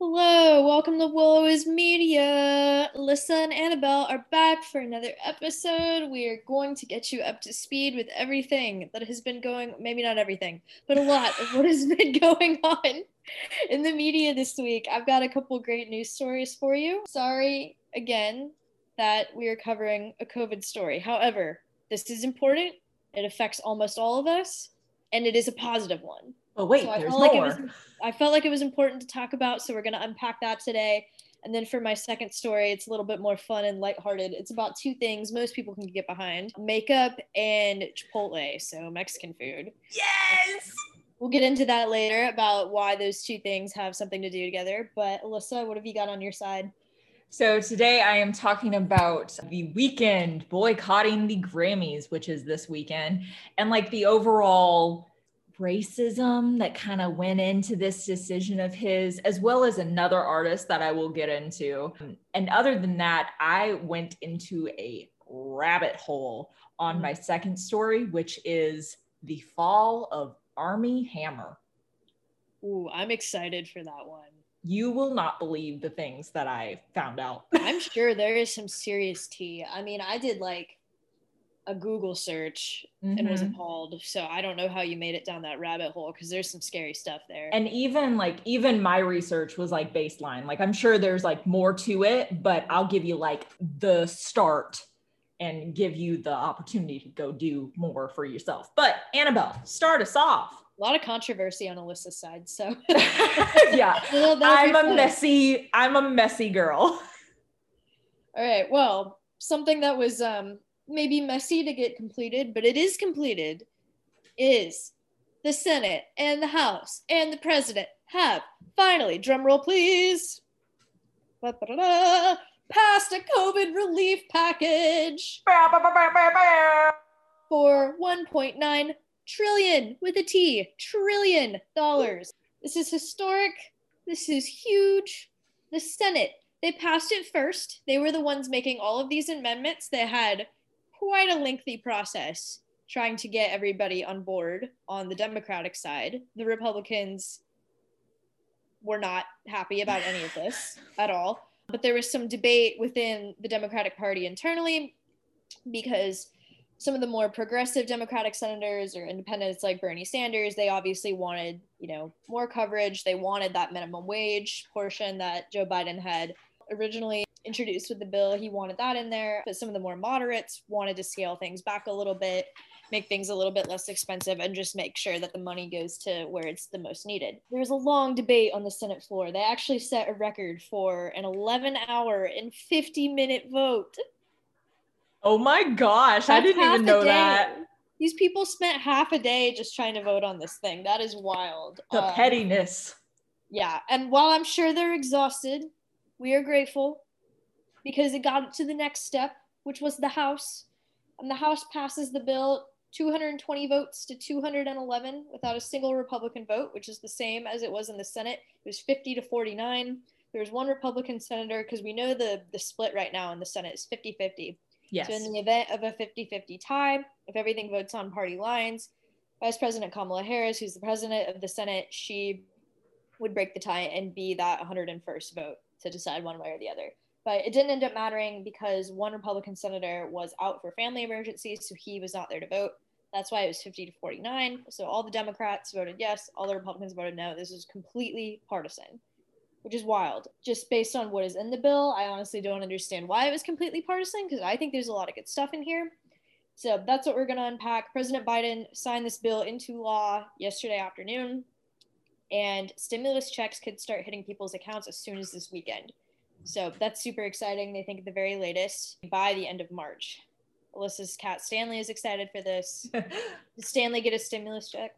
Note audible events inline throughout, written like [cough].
Hello, welcome to Willow is Media. Alyssa and Annabelle are back for another episode. We are going to get you up to speed with everything that has been going, maybe not everything, but a lot of what has [laughs] been going on in the media this week. I've got a couple great news stories for you. Sorry again that we are covering a COVID story. However, this is important. It affects almost all of us, and it is a positive one. Oh wait, So I there's felt more. like it was I felt like it was important to talk about, so we're gonna unpack that today. And then for my second story, it's a little bit more fun and lighthearted. It's about two things most people can get behind: makeup and Chipotle, so Mexican food. yes. We'll get into that later about why those two things have something to do together. But Alyssa, what have you got on your side? So today I am talking about the Weeknd boycotting the Grammys, which is this weekend, and like the overall racism that kind of went into this decision of his, as well as another artist that I will get into. And other than that, I went into a rabbit hole on mm. my second story, which is the fall of Armie Hammer. Ooh, I'm excited for that one. You will not believe the things that I found out. I'm sure there is some serious tea. I mean, I did like a Google search and was Mhm. appalled. So I don't know how you made it down that rabbit hole because there's some scary stuff there. and even like even my research was like baseline like i'm sure there's like more to it but i'll give you like the start and give you the opportunity to go do more for yourself but annabelle start us off a lot of controversy on Alyssa's side. So [laughs] yeah [laughs] Well, i'm a fun. messy i'm a messy girl All right. Well, something that was um, maybe messy to get completed, but it is completed, is the Senate and the House and the President have finally, drum roll please, passed a COVID relief package for 1.9 trillion with a T, trillion dollars. This is historic. This is huge. The Senate, they passed it first. They were the ones making all of these amendments. They had quite a lengthy process trying to get everybody on board on the Democratic side. The Republicans were not happy about any of this [laughs] at all. But there was some debate within the Democratic Party internally because some of the more progressive Democratic senators or independents like Bernie Sanders, they obviously wanted, you know, more coverage. They wanted that minimum wage portion that Joe Biden had originally introduced with the bill. He wanted that in there. But some of the more moderates wanted to scale things back a little bit, make things a little bit less expensive, and just make sure that the money goes to where it's the most needed. There was a long debate on the Senate floor. They actually set a record for an 11 hour and 50 minute vote. oh my gosh i didn't even know that These people spent half a day just trying to vote on this thing. That is wild. the Um, pettiness Yeah, and while I'm sure they're exhausted, we are grateful because it got to the next step, which was the House. And the House passes the bill 220 votes to 211 without a single Republican vote, which is the same as it was in the Senate. It was 50 to 49. There was one Republican senator because we know the the split right now in the Senate is 50 50. yes So, in the event of a 50 50 tie, if everything votes on party lines, Vice President Kamala Harris, who's the president of the Senate, she would break the tie and be that 101st vote to decide one way or the other. But it didn't end up mattering because one Republican senator was out for family emergencies, so he was not there to vote. That's why it was 50 to 49. So all the Democrats voted yes, all the Republicans voted no. This is completely partisan, which is wild. Just based on what is in the bill, I honestly don't understand why it was completely partisan because I think there's a lot of good stuff in here. So that's what we're going to unpack. President Biden signed this bill into law yesterday afternoon, and stimulus checks could start hitting people's accounts as soon as this weekend. So that's super exciting. They think at the very latest by the end of March. Alyssa's cat Stanley is excited for this. [laughs] Did Stanley get a stimulus check?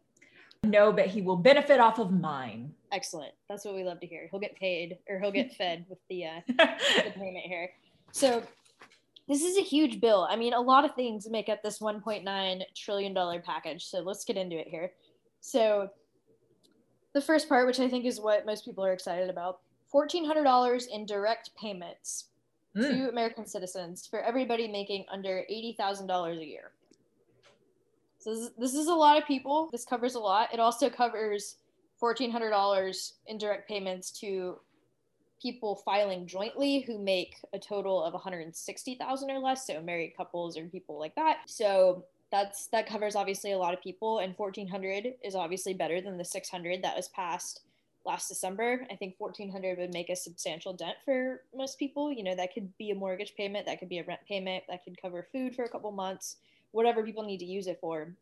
no but he will benefit off of mine Excellent. That's what we love to hear. He'll get paid or he'll get fed [laughs] with the uh, [laughs] the payment here. So this is a huge bill. I mean, a lot of things make up this 1.9 trillion dollar package. So let's get into it here. So the first part, which I think is what most people are excited about, $1,400 in direct payments Mm. to American citizens for everybody making under $80,000 a year. So this, this is a lot of people. This covers a lot. It also covers $1,400 in direct payments to people filing jointly who make a total of 160,000 or less, so married couples or people like that. So that's that covers obviously a lot of people and 1400 is obviously better than the 600 that was passed last December. I think 1400 would make a substantial dent for most people. You know, that could be a mortgage payment, that could be a rent payment, that could cover food for a couple months, whatever people need to use it for.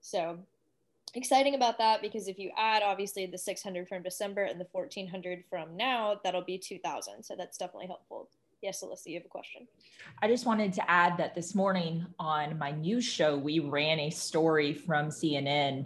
So, exciting about that because if you add obviously the 600 from December and the 1400 from now, that'll be 2000. So, that's definitely helpful. Yes, Alyssa, you have a question. I just wanted to add that this morning on my news show, we ran a story from CNN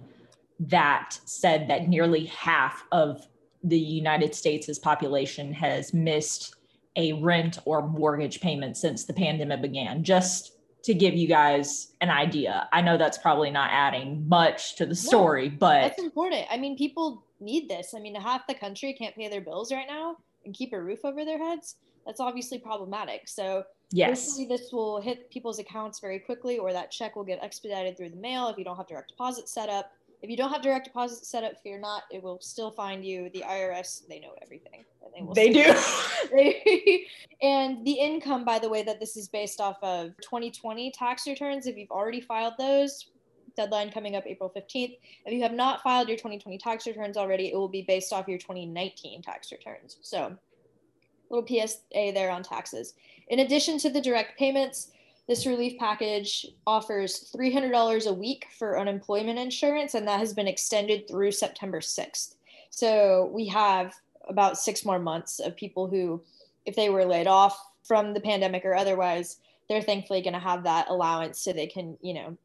that said that nearly half of the United States' population has missed a rent or mortgage payment since the pandemic began. Just to give you guys an idea. I know that's probably not adding much to the story, no, but that's important. I mean, people need this. I mean, half the country can't pay their bills right now and keep a roof over their heads. That's obviously problematic. So, yes, this will hit people's accounts very quickly, or that check will get expedited through the mail if you don't have direct deposit set up. If you don't have direct deposit set up, fear not, it will still find you. The IRS, they know everything. And they, will they do. [laughs] [laughs] and the income, by the way, that this is based off of 2020 tax returns, if you've already filed those, deadline coming up April 15th. If you have not filed your 2020 tax returns already, it will be based off your 2019 tax returns. So, little PSA there on taxes. In addition to the direct payments, this relief package offers $300 a week for unemployment insurance, and that has been extended through September 6th. So we have about six more months of people who, if they were laid off from the pandemic or otherwise, they're thankfully going to have that allowance so they can, you know,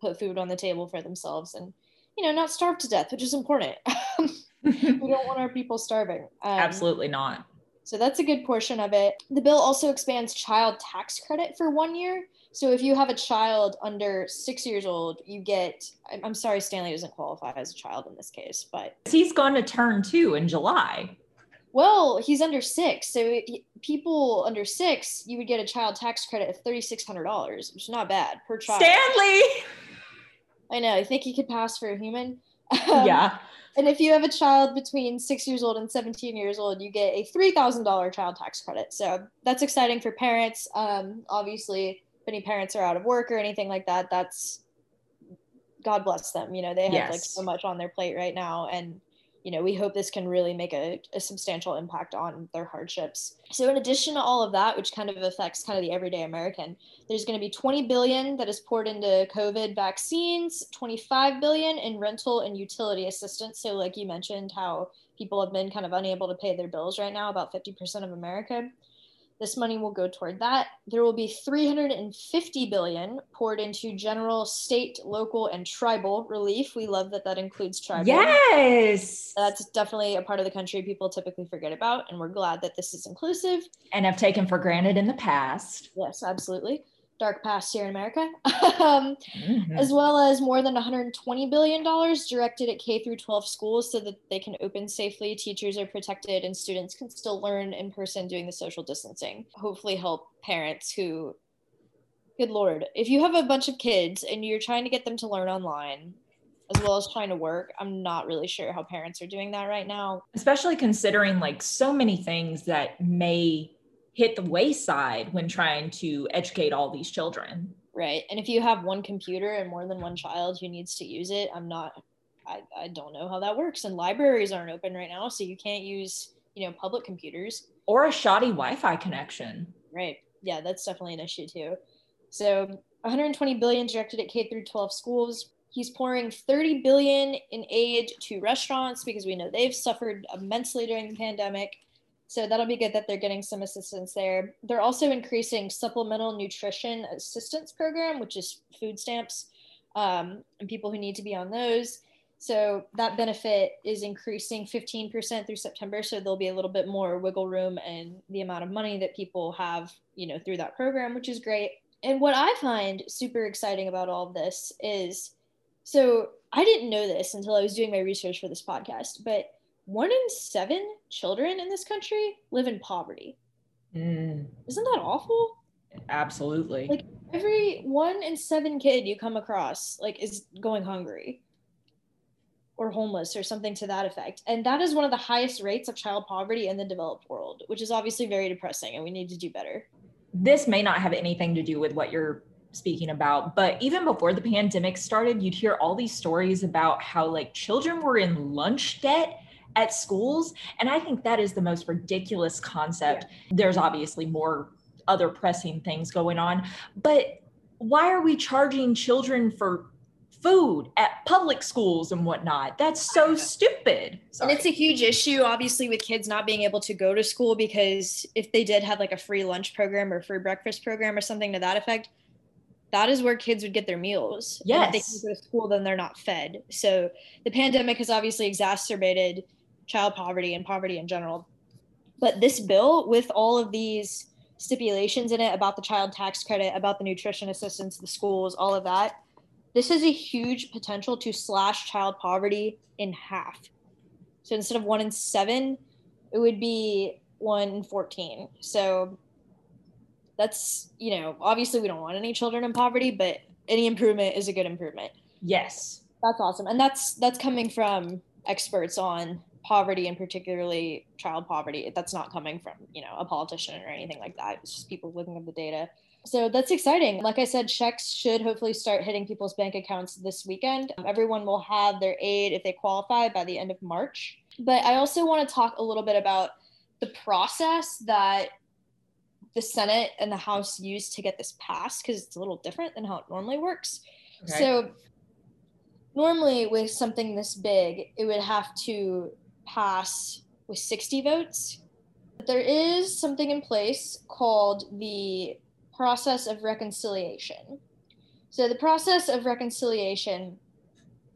put food on the table for themselves and, you know, not starve to death, which is important. [laughs] we don't want our people starving. Um, Absolutely not. So that's a good portion of it. The bill also expands child tax credit for one year. So if you have a child under six years old, you get, I'm sorry, Stanley doesn't qualify as a child in this case, but. He's going to turn two in July. Well, he's under six. So people under six, you would get a child tax credit of $3,600, which is not bad per child. Stanley! I know. I think he could pass for a human. Um, yeah. And if you have a child between six years old and 17 years old, you get a $3,000 child tax credit. So that's exciting for parents. Um, obviously, if any parents are out of work or anything like that, that's God bless them. You know, they have yes. like so much on their plate right now. And you know, we hope this can really make a, a, substantial impact on their hardships. So, in addition to all of that, which kind of affects kind of the everyday American, there's going to be 20 billion that is poured into COVID vaccines, 25 billion in rental and utility assistance. So, like you mentioned, how people have been kind of unable to pay their bills right now, about 50% of America. This money will go toward that. There will be 350 billion poured into general, state, local, and tribal relief. We love that that includes tribal. Yes. That's definitely a part of the country people typically forget about, and we're glad that this is inclusive. And have taken for granted in the past. Yes, absolutely dark past here in America, [laughs] um, mm-hmm. as well as more than 120 billion dollars directed at K through 12 schools so that they can open safely, teachers are protected, and students can still learn in person doing the social distancing. Hopefully, help parents who, good lord, if you have a bunch of kids and you're trying to get them to learn online. As well as trying to work. I'm not really sure how parents are doing that right now. Especially considering like so many things that may hit the wayside when trying to educate all these children. Right. And if you have one computer and more than one child who needs to use it, I'm not, I, I don't know how that works. And libraries aren't open right now, so you can't use, you know, public computers. Or a shoddy Wi Fi connection. Right. Yeah, that's definitely an issue too. So 120 billion directed at K through 12 schools. He's pouring 30 billion in aid to restaurants because we know they've suffered immensely during the pandemic. So that'll be good that they're getting some assistance there. They're also increasing supplemental nutrition assistance program, which is food stamps, um, and people who need to be on those. So that benefit is increasing 15% through September. So there'll be a little bit more wiggle room and the amount of money that people have, you know, through that program, which is great. And what I find super exciting about all of this is so I didn't know this until I was doing my research for this podcast, but one in seven children in this country live in poverty. Mm. Isn't that awful? Absolutely. Like every one in seven kid you come across like is going hungry or homeless or something to that effect. And that is one of the highest rates of child poverty in the developed world, which is obviously very depressing and we need to do better. This may not have anything to do with what you're speaking about, but even before the pandemic started, you'd hear all these stories about how like children were in lunch debt at schools. And I think that is the most ridiculous concept. Yeah. There's obviously more other pressing things going on, but why are we charging children for food at public schools and whatnot. That's so stupid. Sorry. And it's a huge issue, obviously, with kids not being able to go to school because if they did have like a free lunch program or free breakfast program or something to that effect, that is where kids would get their meals. Yes. And if they can go to school, then they're not fed. So the pandemic has obviously exacerbated child poverty and poverty in general. But this bill, with all of these stipulations in it about the child tax credit, about the nutrition assistance, the schools, all of that, this has a huge potential to slash child poverty in half. So instead of one in seven, it would be one in 14. So that's, you know, obviously we don't want any children in poverty, but any improvement is a good improvement. Yes. That's awesome. And that's that's coming from experts on poverty and particularly child poverty. That's not coming from, you know, a politician or anything like that. It's just people looking at the data. So that's exciting. Like I said, checks should hopefully start hitting people's bank accounts this weekend. Everyone will have their aid if they qualify by the end of March. But I also want to talk a little bit about the process that the Senate and the House used to get this passed because it's a little different than how it normally works. Okay. So, normally with something this big, it would have to pass with 60 votes. But there is something in place called the process of reconciliation. So the process of reconciliation,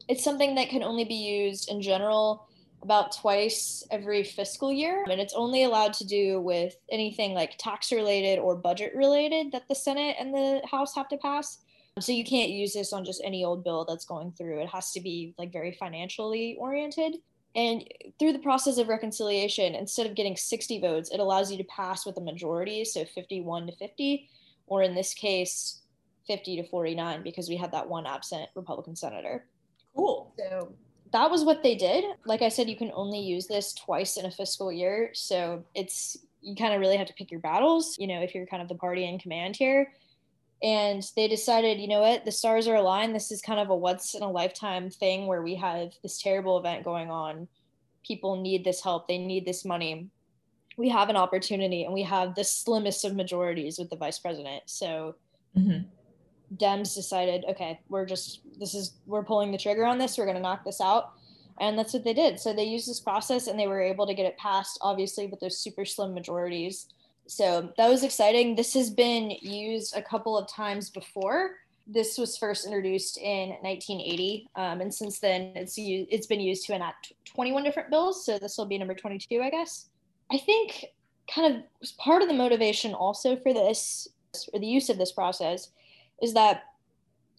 it's something that can only be used in general about twice every fiscal year. And it's only allowed to do with anything like tax related or budget related that the Senate and the House have to pass. So you can't use this on just any old bill that's going through. It has to be like very financially oriented. And through the process of reconciliation, instead of getting 60 votes, it allows you to pass with a majority, so 51 to 50, or in this case, 50 to 49 because we had that one absent Republican senator. Cool. So that was what they did. Like I said, you can only use this twice in a fiscal year. So it's, you kind of really have to pick your battles, you know, if you're kind of the party in command here. And they decided, you know what, the stars are aligned. This is kind of a once in a lifetime thing where we have this terrible event going on. People need this help, they need this money we have an opportunity and we have the slimmest of majorities with the vice president. So mm-hmm. Dems decided, okay, we're just, this is, we're pulling the trigger on this. We're going to knock this out. And that's what they did. So they used this process and they were able to get it passed, obviously, with those super slim majorities. So that was exciting. This has been used a couple of times before. This was first introduced in 1980, um, and since then it's used, it's been used to enact 21 different bills. So this will be number 22, I guess. I think kind of part of the motivation also for this or the use of this process is that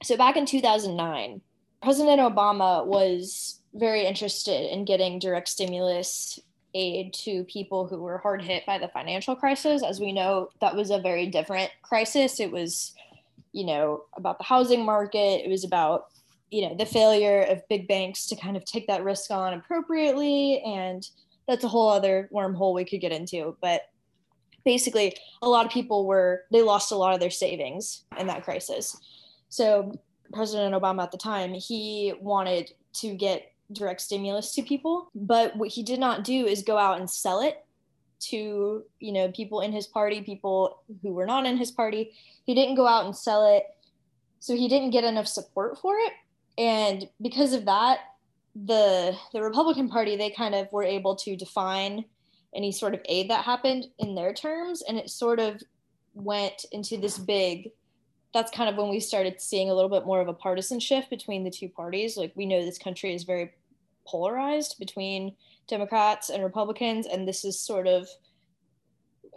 so back in 2009 president obama was very interested in getting direct stimulus aid to people who were hard hit by the financial crisis as we know that was a very different crisis it was you know about the housing market it was about you know the failure of big banks to kind of take that risk on appropriately and that's a whole other wormhole we could get into. But basically, a lot of people were, they lost a lot of their savings in that crisis. So, President Obama at the time, he wanted to get direct stimulus to people. But what he did not do is go out and sell it to you know people in his party people who were not in his party he didn't go out and sell it so he didn't get enough support for it and because of that the the Republican Party they kind of were able to define any sort of aid that happened in their terms, and it sort of went into this big. That's kind of when we started seeing a little bit more of a partisan shift between the two parties. Like we know this country is very polarized between Democrats and Republicans, and this is sort of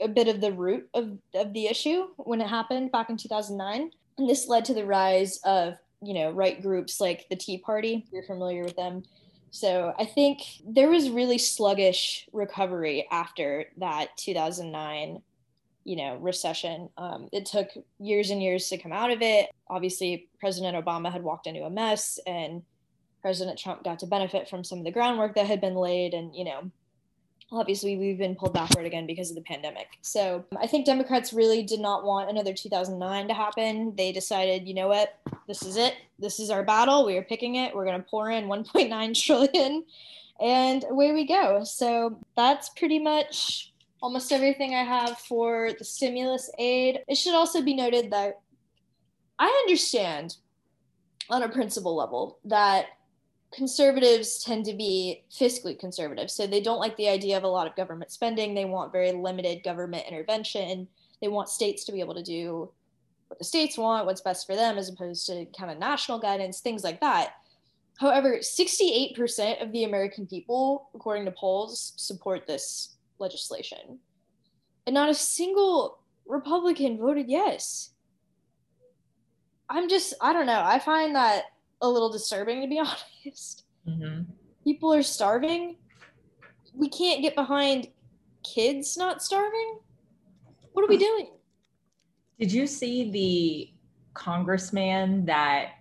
a bit of the root of, of the issue when it happened back in 2009. And this led to the rise of you know right groups like the tea party you're familiar with them so i think there was really sluggish recovery after that 2009 you know recession um, it took years and years to come out of it obviously president obama had walked into a mess and President Trump got to benefit from some of the groundwork that had been laid. And, you know, obviously we've been pulled backward again because of the pandemic. So I think Democrats really did not want another 2009 to happen. They decided, you know what, this is it. This is our battle. We are picking it. We're going to pour in 1.9 trillion and away we go. So that's pretty much almost everything I have for the stimulus aid. It should also be noted that I understand on a principle level that conservatives tend to be fiscally conservative. So they don't like the idea of a lot of government spending. They want very limited government intervention. They want states to be able to do what the states want, what's best for them, as opposed to kind of national guidance, things like that. However, 68% of the American people, according to polls, support this legislation. And not a single Republican voted yes. I'm just, I don't know. I find that a little disturbing, to be [laughs] honest. Mm-hmm. People are starving. We can't get behind kids not starving. What are we doing? Did you see the congressman that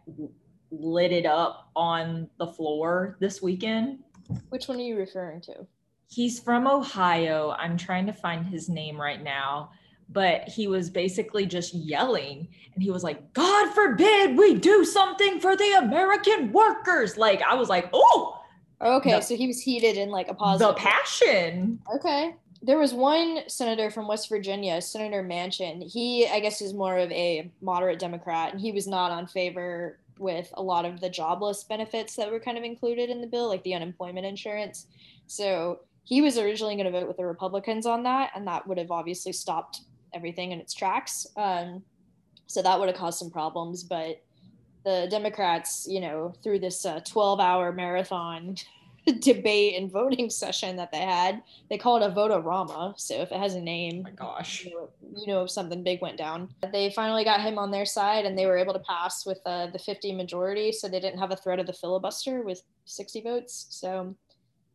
lit it up on the floor this weekend? Which one are you referring to? He's from Ohio. I'm trying to find his name right now but he was basically just yelling and he was like god forbid we do something for the american workers. Like i was like oh okay the, so he was heated in like a positive the passion. Okay. There was one senator from west virginia senator manchin. He i guess is more of a moderate democrat and he was not on favor with a lot of the jobless benefits that were kind of included in the bill like the unemployment insurance. So he was originally going to vote with the republicans on that and that would have obviously stopped everything in its tracks. Um, so that would have caused some problems. But the Democrats, you know, through this uh, 12 hour marathon [laughs] debate and voting session that they had, they call it a vote-a-rama. So if it has a name, oh my gosh, you know, you know, if something big went down. They finally got him on their side and they were able to pass with uh, the 50 majority. So they didn't have a threat of the filibuster with 60 votes. So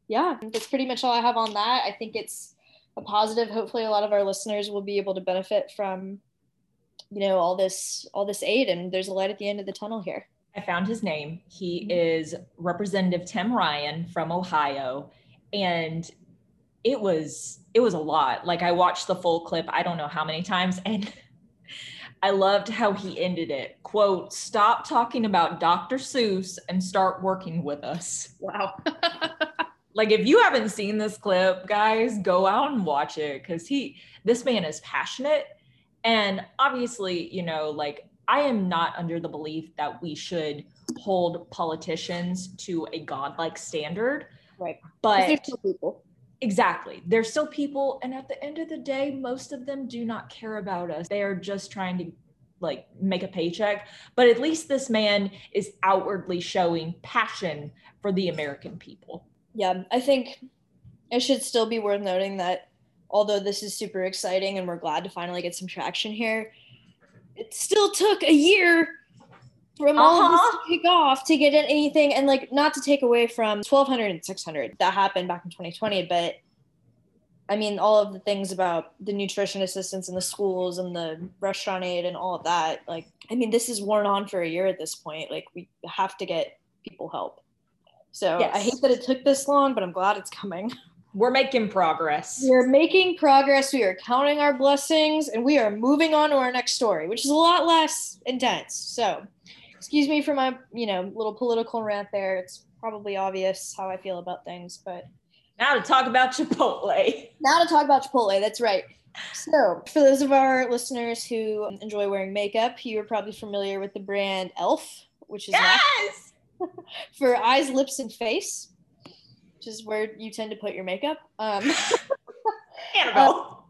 yeah, that's pretty much all I have on that. I think it's a positive. Hopefully, a lot of our listeners will be able to benefit from, you know, all this all this aid, and there's a light at the end of the tunnel here. I found his name. He mm-hmm. is Representative Tim Ryan from Ohio, and it was it was a lot. Like I watched the full clip. I don't know how many times, [laughs] and. I loved how he ended it. Quote, stop talking about Dr. Seuss and start working with us. Wow. [laughs] like if you haven't seen this clip guys go out and watch it because he this man is passionate. And obviously you know like i am not under the belief that we should hold politicians to a godlike standard right. But they're still people. Exactly. They're still people and at the end of the day most of them do not care about us. They are just trying to like make a paycheck. But at least this man is outwardly showing passion for the american people yeah, I think it should still be worth noting that although this is super exciting and we're glad to finally get some traction here, it still took a year from uh-huh. all of this uh-huh. to kick off to get anything and like not to take away from 1200 and 600 that happened back in 2020 but i mean all of the things about the nutrition assistance in the schools and the restaurant aid and all of that like i mean this is worn on for a year at this point like we have to get people help so yes. I hate that it took this long, but I'm glad it's coming. [laughs] We're making progress. We're making progress. We are counting our blessings and we are moving on to our next story, which is a lot less intense. So, excuse me for my, you know, little political rant there. It's probably obvious how I feel about things, but now to talk about Chipotle. [laughs] Now to talk about Chipotle. That's right. So, for those of our listeners who enjoy wearing makeup, you are probably familiar with the brand Elf, which is yes! [laughs] for eyes, lips, and face, which is where you tend to put your makeup. Um, [laughs] Annabelle. Uh,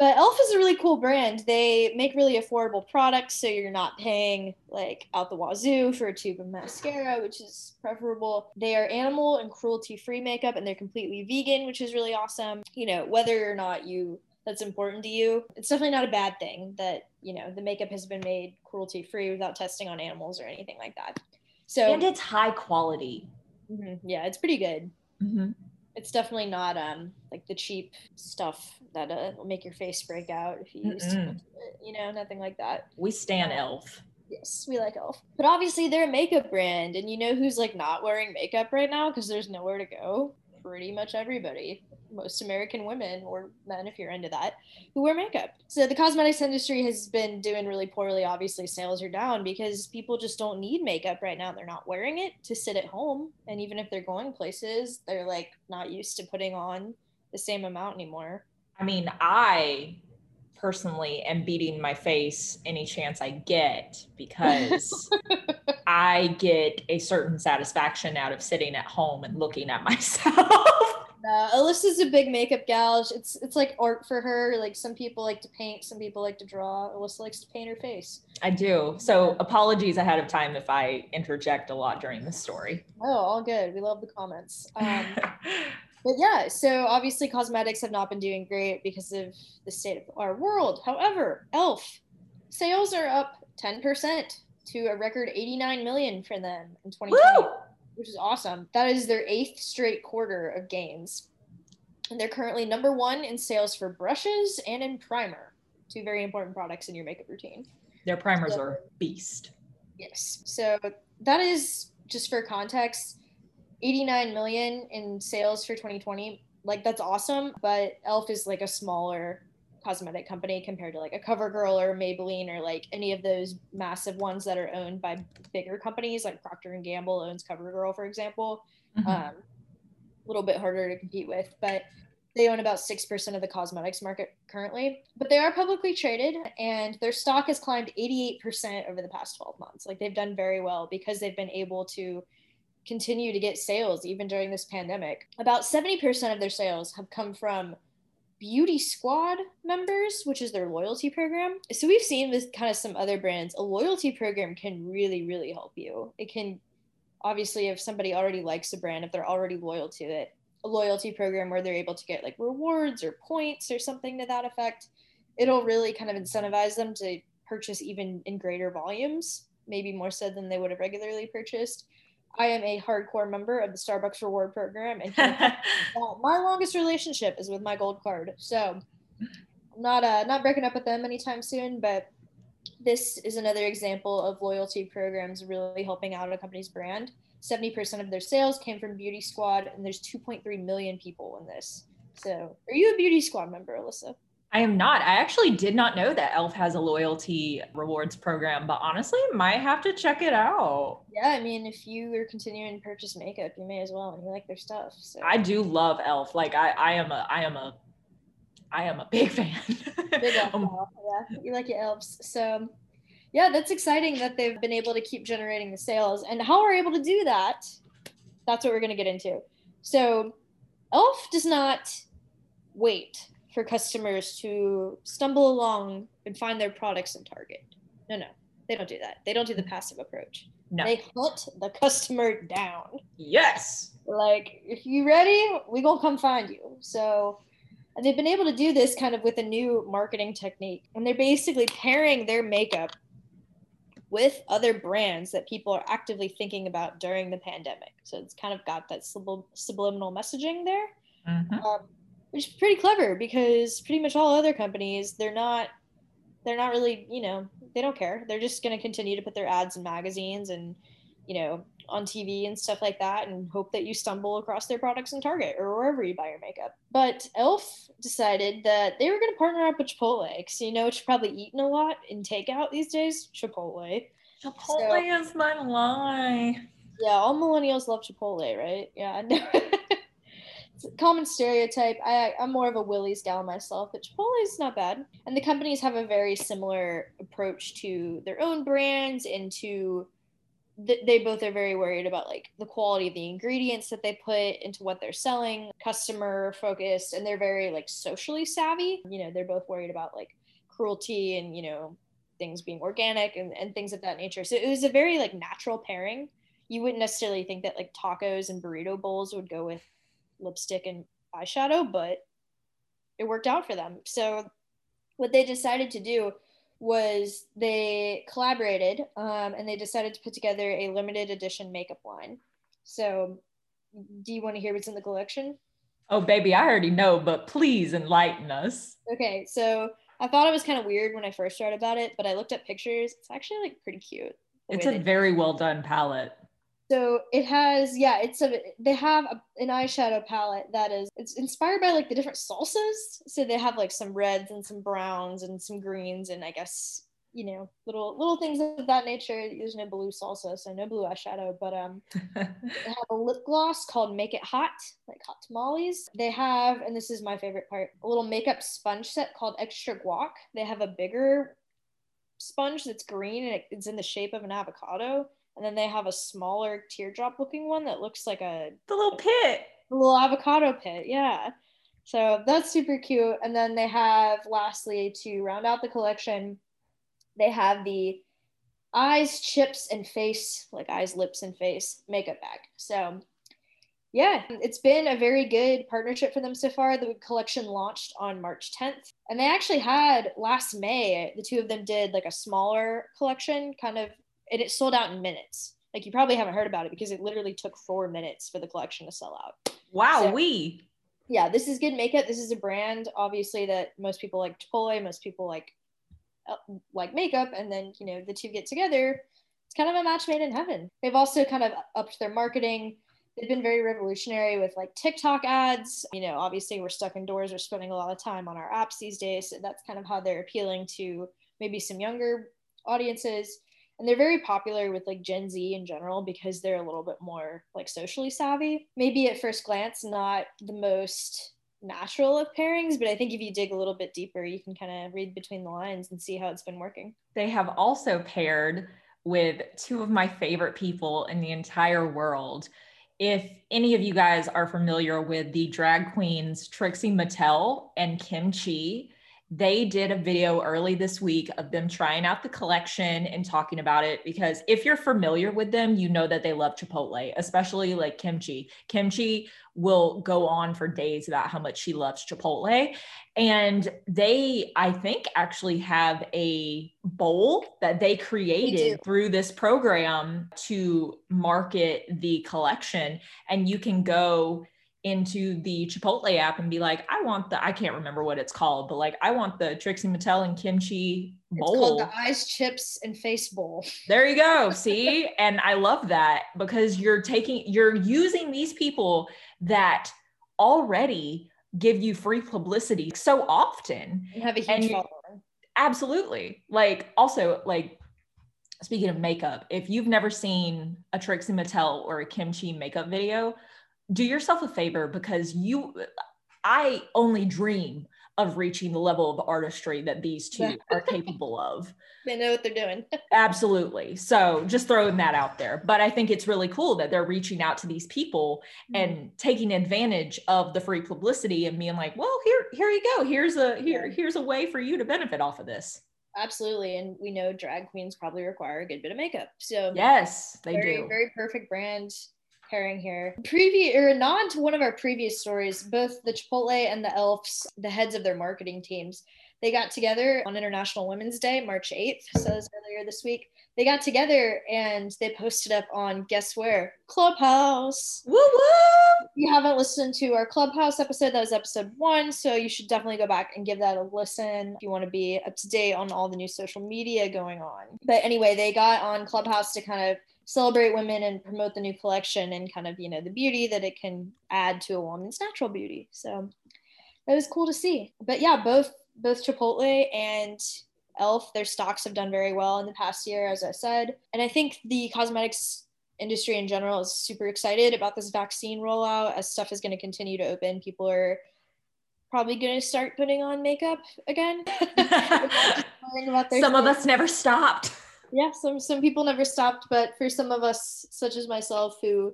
but Elf is a really cool brand. They make really affordable products, so you're not paying like out the wazoo for a tube of mascara, which is preferable. They are animal and cruelty free makeup, and they're completely vegan, which is really awesome. You know, whether or not you that's important to you, it's definitely not a bad thing that you know the makeup has been made cruelty free without testing on animals or anything like that. So and it's high quality. Mm-hmm, yeah, it's pretty good. Mm-hmm. It's definitely not um like the cheap stuff that uh, will make your face break out if you use too much it, you know, nothing like that. We stand Elf. Yes, we like Elf. But obviously they're a makeup brand and you know who's like not wearing makeup right now because there's nowhere to go? Pretty much everybody. Most American women or men if you're into that who wear makeup. So the cosmetics industry has been doing really poorly. Obviously sales are down because people just don't need makeup right now. They're not wearing it to sit at home and even if they're going places, they're like not used to putting on the same amount anymore. I mean, I personally am beating my face any chance I get because [laughs] I get a certain satisfaction out of sitting at home and looking at [laughs] myself. Uh, Alyssa's a big makeup gal. It's it's like art for her. Like some people like to paint, some people like to draw. Alyssa likes to paint her face. I do. So apologies ahead of time if I interject a lot during this story. Oh, all good. We love the comments. Um, [laughs] but yeah, so obviously cosmetics have not been doing great because of the state of our world. However, Elf sales are up 10% to a record 89 million for them in 2020, Woo! Which is awesome. That is their eighth straight quarter of gains. And they're currently number one in sales for brushes and in primer, two very important products in your makeup routine. Their primers so, are beast. Yes. So that is just for context 89 million in sales for 2020 like that's awesome but elf is like a smaller cosmetic company compared to like a covergirl or maybelline or like any of those massive ones that are owned by bigger companies like procter and gamble owns covergirl for example mm-hmm. um, a little bit harder to compete with but they own about 6% of the cosmetics market currently but they are publicly traded and their stock has climbed 88% over the past 12 months like they've done very well because they've been able to continue to get sales even during this pandemic. About 70% of their sales have come from Beauty Squad members, which is their loyalty program. So we've seen with kind of some other brands, a loyalty program can really, really help you. It can obviously if somebody already likes a brand, if they're already loyal to it, a loyalty program where they're able to get like rewards or points or something to that effect, it'll really kind of incentivize them to purchase even in greater volumes, maybe more so than they would have regularly purchased. I am a hardcore member of the Starbucks reward program, and [laughs] my longest relationship is with my gold card. So, not uh, not breaking up with them anytime soon. But this is another example of loyalty programs really helping out a company's brand. 70% of their sales came from Beauty Squad, and there's 2.3 million people in this. So, are you a Beauty Squad member, Alyssa? I am not. I actually did not know that Elf has a loyalty rewards program, but honestly, might have to check it out. Yeah, I mean, if you are continuing to purchase makeup, you may as well, and you like their stuff. So. I do love Elf. Like I, I am a, I am a, I am a big [laughs] fan. big elf, um, yeah, you like your elves. So, yeah, that's exciting that they've been able to keep generating the sales, and how we're able to do that. That's what we're going to get into. So, Elf does not wait for customers to stumble along and find their products in Target. No, no, they don't do that. They don't do the passive approach. No. They hunt the customer down. Yes. Like, if you ready, we gonna come find you. So, and they've been able to do this kind of with a new marketing technique. And they're basically pairing their makeup with other brands that people are actively thinking about during the pandemic. So it's kind of got that subliminal messaging there. Mm-hmm. Um, which is pretty clever because pretty much all other companies they're not they're not really you know they don't care. They're just going to continue to put their ads in magazines and you know on tv and stuff like that and hope that you stumble across their products in target or wherever you buy your makeup. But elf decided that they were going to partner up with chipotle because you know you're probably eating a lot in takeout these days? Chipotle. Chipotle so, is my lie yeah all millennials love chipotle right? Yeah [laughs] common stereotype. I, I'm more of a Willie's gal myself, but Chipotle is not bad. And the companies have a very similar approach to their own brands and to they both are very worried about like the quality of the ingredients that they put into what they're selling customer focused and they're very like socially savvy you know they're both worried about like cruelty and you know things being organic and, and things of that nature so it was a very like natural pairing you wouldn't necessarily think that like tacos and burrito bowls would go with lipstick and eyeshadow, but it worked out for them. So what they decided to do was they collaborated um, and they decided to put together a limited edition makeup line. So do you want to hear what's in the collection? Oh, baby, I already know, but please enlighten us. Okay, so I thought it was kind of weird when I first read about it, but I looked at pictures. It's actually like pretty cute. It's a very well done palette. So it has, yeah, it's a, they have a, an eyeshadow palette that is, it's inspired by like the different salsas. So they have like some reds and some browns and some greens and I guess, you know, little, little things of that nature. There's no blue salsa, so no blue eyeshadow, but um, [laughs] they have a lip gloss called Make It Hot, like hot tamales. They have, and this is my favorite part, a little makeup sponge set called Extra Guac. They have a bigger sponge that's green and it's in the shape of an avocado and then they have a smaller teardrop looking one that looks like a the little pit. the little avocado pit yeah. So that's super cute. And then they have lastly to round out the collection they have the eyes chips and face like eyes lips and face makeup bag. So yeah, it's been a very good partnership for them so far. The collection launched on March 10th, and they actually had last May, the two of them did like a smaller collection, kind of and it sold out in minutes. Like you probably haven't heard about it because it literally took four minutes for the collection to sell out. Wow, so, we. Yeah, this is good makeup. This is a brand, obviously, that most people like Chipotle, most people like uh, like makeup, and then you know the two get together. It's kind of a match made in heaven. They've also kind of upped their marketing. They've been very revolutionary with like TikTok ads. You know, obviously we're stuck indoors. We're spending a lot of time on our apps these days. So that's kind of how they're appealing to maybe some younger audiences and they're very popular with like Gen Z in general because they're a little bit more like socially savvy. Maybe at first glance, not the most natural of pairings, but I think if you dig a little bit deeper, you can kind of read between the lines and see how it's been working. They have also paired with two of my favorite people in the entire world. If any of you guys are familiar with the drag queens Trixie Mattel and Kim Chi, they did a video early this week of them trying out the collection and talking about it because if you're familiar with them, you know that they love Chipotle, especially like Kim Chi. Kimchi will go on for days about how much she loves Chipotle. And they, I think, actually have a bowl that they created through this program to market the collection. And you can go into the Chipotle app and be like, I want the, I can't remember what it's called, but like, I want the Trixie Mattel and Kim Chi bowl. It's called the eyes, chips, and face bowl. There you go. [laughs] See? and I love that because you're taking, you're using these people that already give you free publicity so often. And have a huge following. Absolutely. Like, also, like, speaking of makeup, if you've never seen a Trixie Mattel or a Kim Chi makeup video, do yourself a favor because you I only dream of reaching the level of artistry that these two are capable of. [laughs] They know what they're doing. [laughs] Absolutely. So just throwing that out there. But I think it's really cool that they're reaching out to these people mm-hmm. and taking advantage of the free publicity and being like, well, here, here you go. Here's a here, here's a way for you to benefit off of this. Absolutely. And we know drag queens probably require a good bit of makeup. So yes, they very, do. Very perfect brand pairing here. Previous or nod to one of our previous stories, both the Chipotle and the Elfs, the heads of their marketing teams, they got together on International Women's Day, March 8th. So was earlier this week. They got together and they posted up on guess where? Clubhouse. Woo woo! If you haven't listened to our Clubhouse episode, that was episode one. So you should definitely go back and give that a listen if you want to be up to date on all the new social media going on. But anyway, they got on Clubhouse to kind of celebrate women and promote the new collection and kind of you know the beauty that it can add to a woman's natural beauty. So that was cool to see. But yeah both both chipotle and elf their stocks have done very well in the past year as i said. And i think the cosmetics industry in general is super excited about this vaccine rollout as stuff is going to continue to open. People are probably going to start putting on makeup again. [laughs] Some of us never stopped yeah some some people never stopped but for some of us such as myself who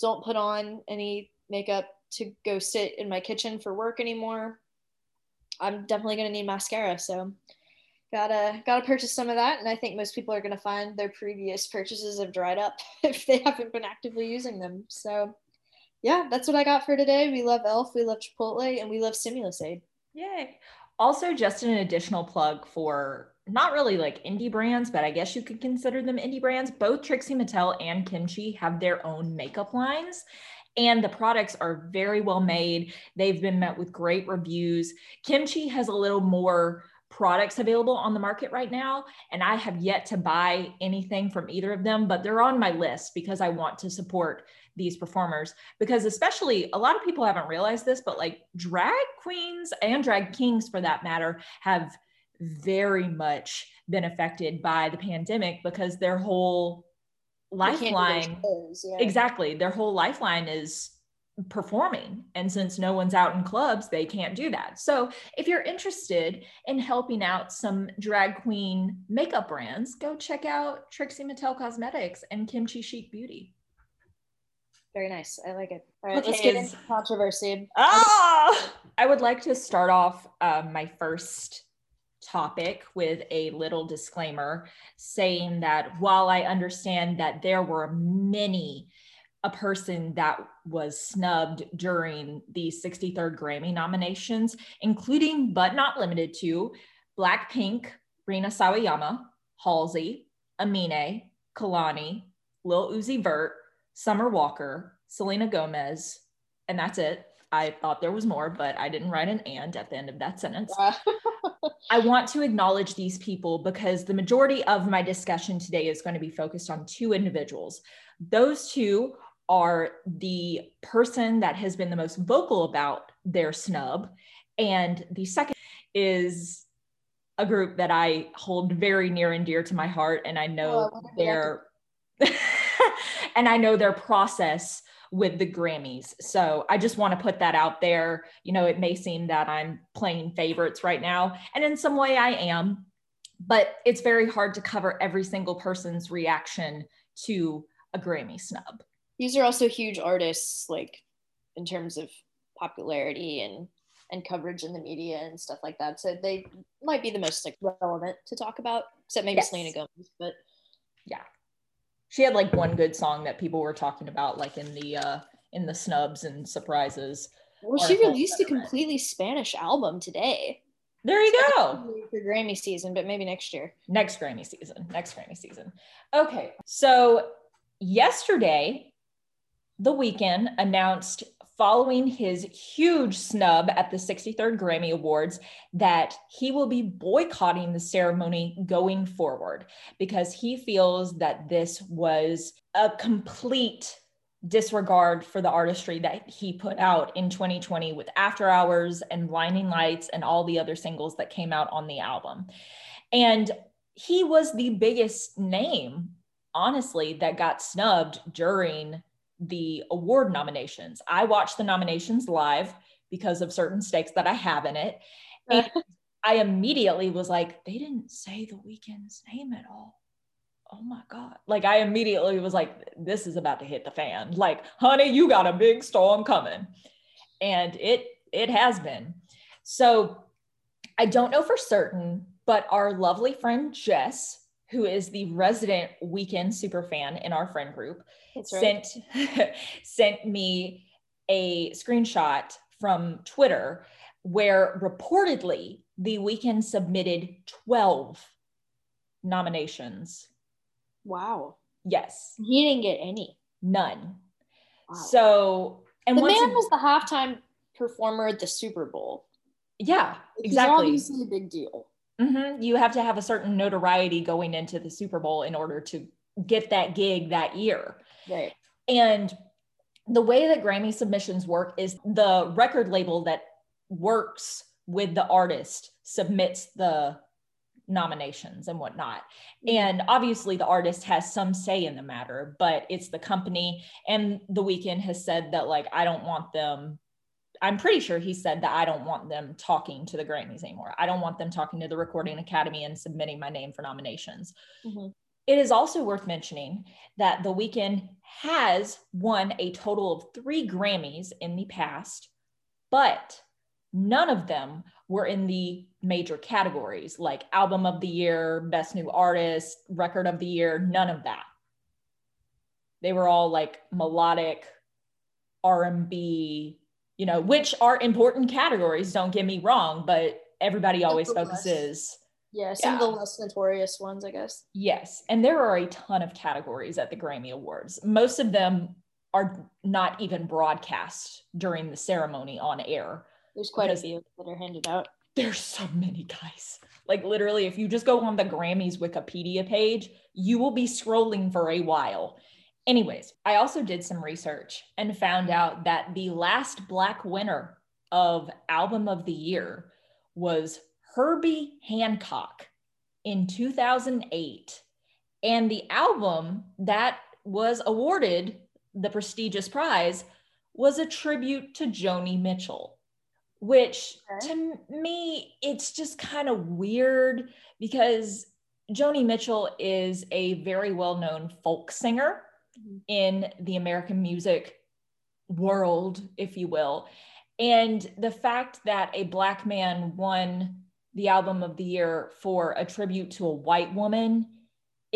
don't put on any makeup to go sit in my kitchen for work anymore i'm definitely going to need mascara so gotta gotta purchase some of that and i think most people are going to find their previous purchases have dried up [laughs] if they haven't been actively using them. So yeah that's what i got for today. We love elf we love chipotle and we love stimulus aid. Yay. Also just an additional plug for not really like indie brands, but I guess you could consider them indie brands. Both Trixie Mattel and Kim Chi have their own makeup lines. And the products are very well made. They've been met with great reviews. Kim Chi has a little more products available on the market right now. And I have yet to buy anything from either of them, but they're on my list because I want to support these performers. Because, especially, a lot of people haven't realized this, but like drag queens and drag kings for that matter have very much been affected by the pandemic because their whole lifeline shows, yeah. exactly. Their whole lifeline is performing. And since no one's out in clubs they can't do that. So if you're interested in helping out some drag queen makeup brands go check out trixie mattel cosmetics and Kim Chi chic beauty. Very nice. I like it. All right okay, let's get into controversy. Ah, i would like to start off uh, my first topic with a little disclaimer saying that while I understand that there were many a person that was snubbed during the 63rd Grammy nominations, including but not limited to Blackpink, Rina Sawayama, Halsey, Aminé, Kehlani, Lil Uzi Vert, Summer Walker, Selena Gomez, and that's it. I thought there was more, but I didn't write an and at the end of that sentence. [laughs] I want to acknowledge these people because the majority of my discussion today is going to be focused on two individuals. Those two are the person that has been the most vocal about their snub, and the second is a group that I hold very near and dear to my heart, and I know oh, their [laughs] and I know their process with the Grammys. So I just want to put that out there. You know, it may seem that I'm playing favorites right now, and in some way I am, but it's very hard to cover every single person's reaction to a Grammy snub. These are also huge artists, like in terms of popularity and and coverage in the media and stuff like that. So they might be the most like relevant to talk about, except maybe yes. Selena Gomez. But yeah, she had like one good song that people were talking about like in the uh in the snubs and surprises well she released a completely spanish album today. There you go. for grammy season but maybe next year. Next grammy season. Next grammy season. Okay so yesterday the Weeknd announced following his huge snub at the 63rd Grammy Awards that he will be boycotting the ceremony going forward because he feels that this was a complete disregard for the artistry that he put out in 2020 with After Hours and Blinding Lights and all the other singles that came out on the album. And he was the biggest name, honestly, that got snubbed during the award nominations. I watched the nominations live because of certain stakes that I have in it. And [laughs] I immediately was like, they didn't say the Weeknd's name at all. Oh my God. Like, I immediately was like, this is about to hit the fan. Like, honey, you got a big storm coming. And it it has been. So I don't know for certain, but our lovely friend Jess, who is the resident Weeknd super fan in our friend group, right. sent [laughs] sent me a screenshot from Twitter where reportedly the Weeknd submitted 12 nominations. Wow. Yes. He didn't get any. None. Wow. So and the man was the halftime performer at the Super Bowl. Yeah, exactly. obviously a big deal. Mm-hmm. You have to have a certain notoriety going into the Super Bowl in order to get that gig that year. Right. And the way that Grammy submissions work is the record label that works with the artist submits the nominations and whatnot. Mm-hmm. And obviously, the artist has some say in the matter, but it's the company. And The Weeknd has said that, like, I don't want them I'm pretty sure he said that I don't want them talking to the Grammys anymore. I don't want them talking to the Recording Academy and submitting my name for nominations. Mm-hmm. It is also worth mentioning that The Weeknd has won a total of three Grammys in the past, but none of them were in the major categories like Album of the Year, Best New Artist, Record of the Year, none of that. They were all like melodic R&B you know, which are important categories, don't get me wrong, but everybody always focuses. Yeah, some yeah. of the less notorious ones, I guess. Yes. And there are a ton of categories at the Grammy Awards. Most of them are not even broadcast during the ceremony on air. There's quite a few that are handed out. There's so many guys. Like literally, if you just go on the Grammys Wikipedia page, you will be scrolling for a while. Anyways, I also did some research and found out that the last Black winner of Album of the Year was Herbie Hancock in 2008. And the album that was awarded the prestigious prize was a tribute to Joni Mitchell, which okay. to me, it's just kind of weird because Joni Mitchell is a very well known folk singer mm-hmm. in the American music world, if you will. And the fact that a Black man won the album of the year for a tribute to a white woman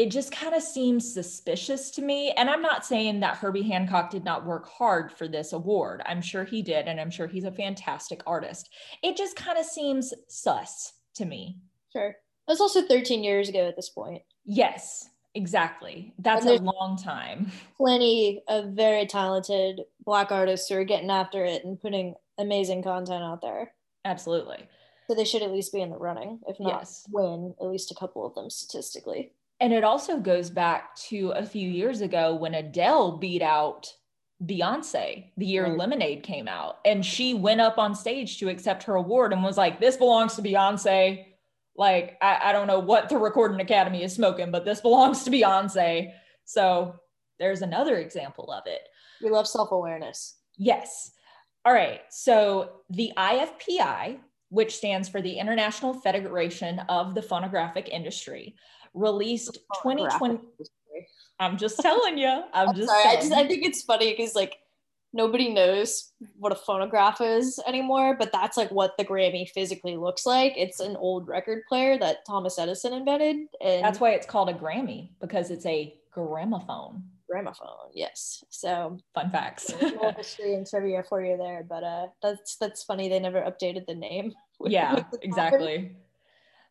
it just kind of seems suspicious to me. And I'm not saying that Herbie Hancock did not work hard for this award. I'm sure he did. And I'm sure he's a fantastic artist. It just kind of seems sus to me. Sure. That's also 13 years ago at this point. Yes, exactly. That's a long time. [laughs] Plenty of very talented Black artists who are getting after it and putting amazing content out there. Absolutely. So they should at least be in the running, if not yes. win at least a couple of them statistically. And it also goes back to a few years ago when Adele beat out Beyonce the year right. Lemonade came out. And she went up on stage to accept her award and was like, This belongs to Beyonce. Like, I, I don't know what the Recording Academy is smoking, but this belongs to Beyonce. So there's another example of it. We love self awareness. Yes. All right. So the IFPI, which stands for the International Federation of the Phonographic Industry, released 2020. I'm just telling you. I'm, I'm just sorry. I just I think it's funny because like nobody knows what a phonograph is anymore, but that's like what the Grammy physically looks like. It's an old record player that Thomas Edison invented. And that's why it's called a Grammy because it's a gramophone. Gramophone, yes. So fun facts. [laughs] history and trivia for you there, but uh, that's that's funny. They never updated the name. [laughs] Yeah, exactly.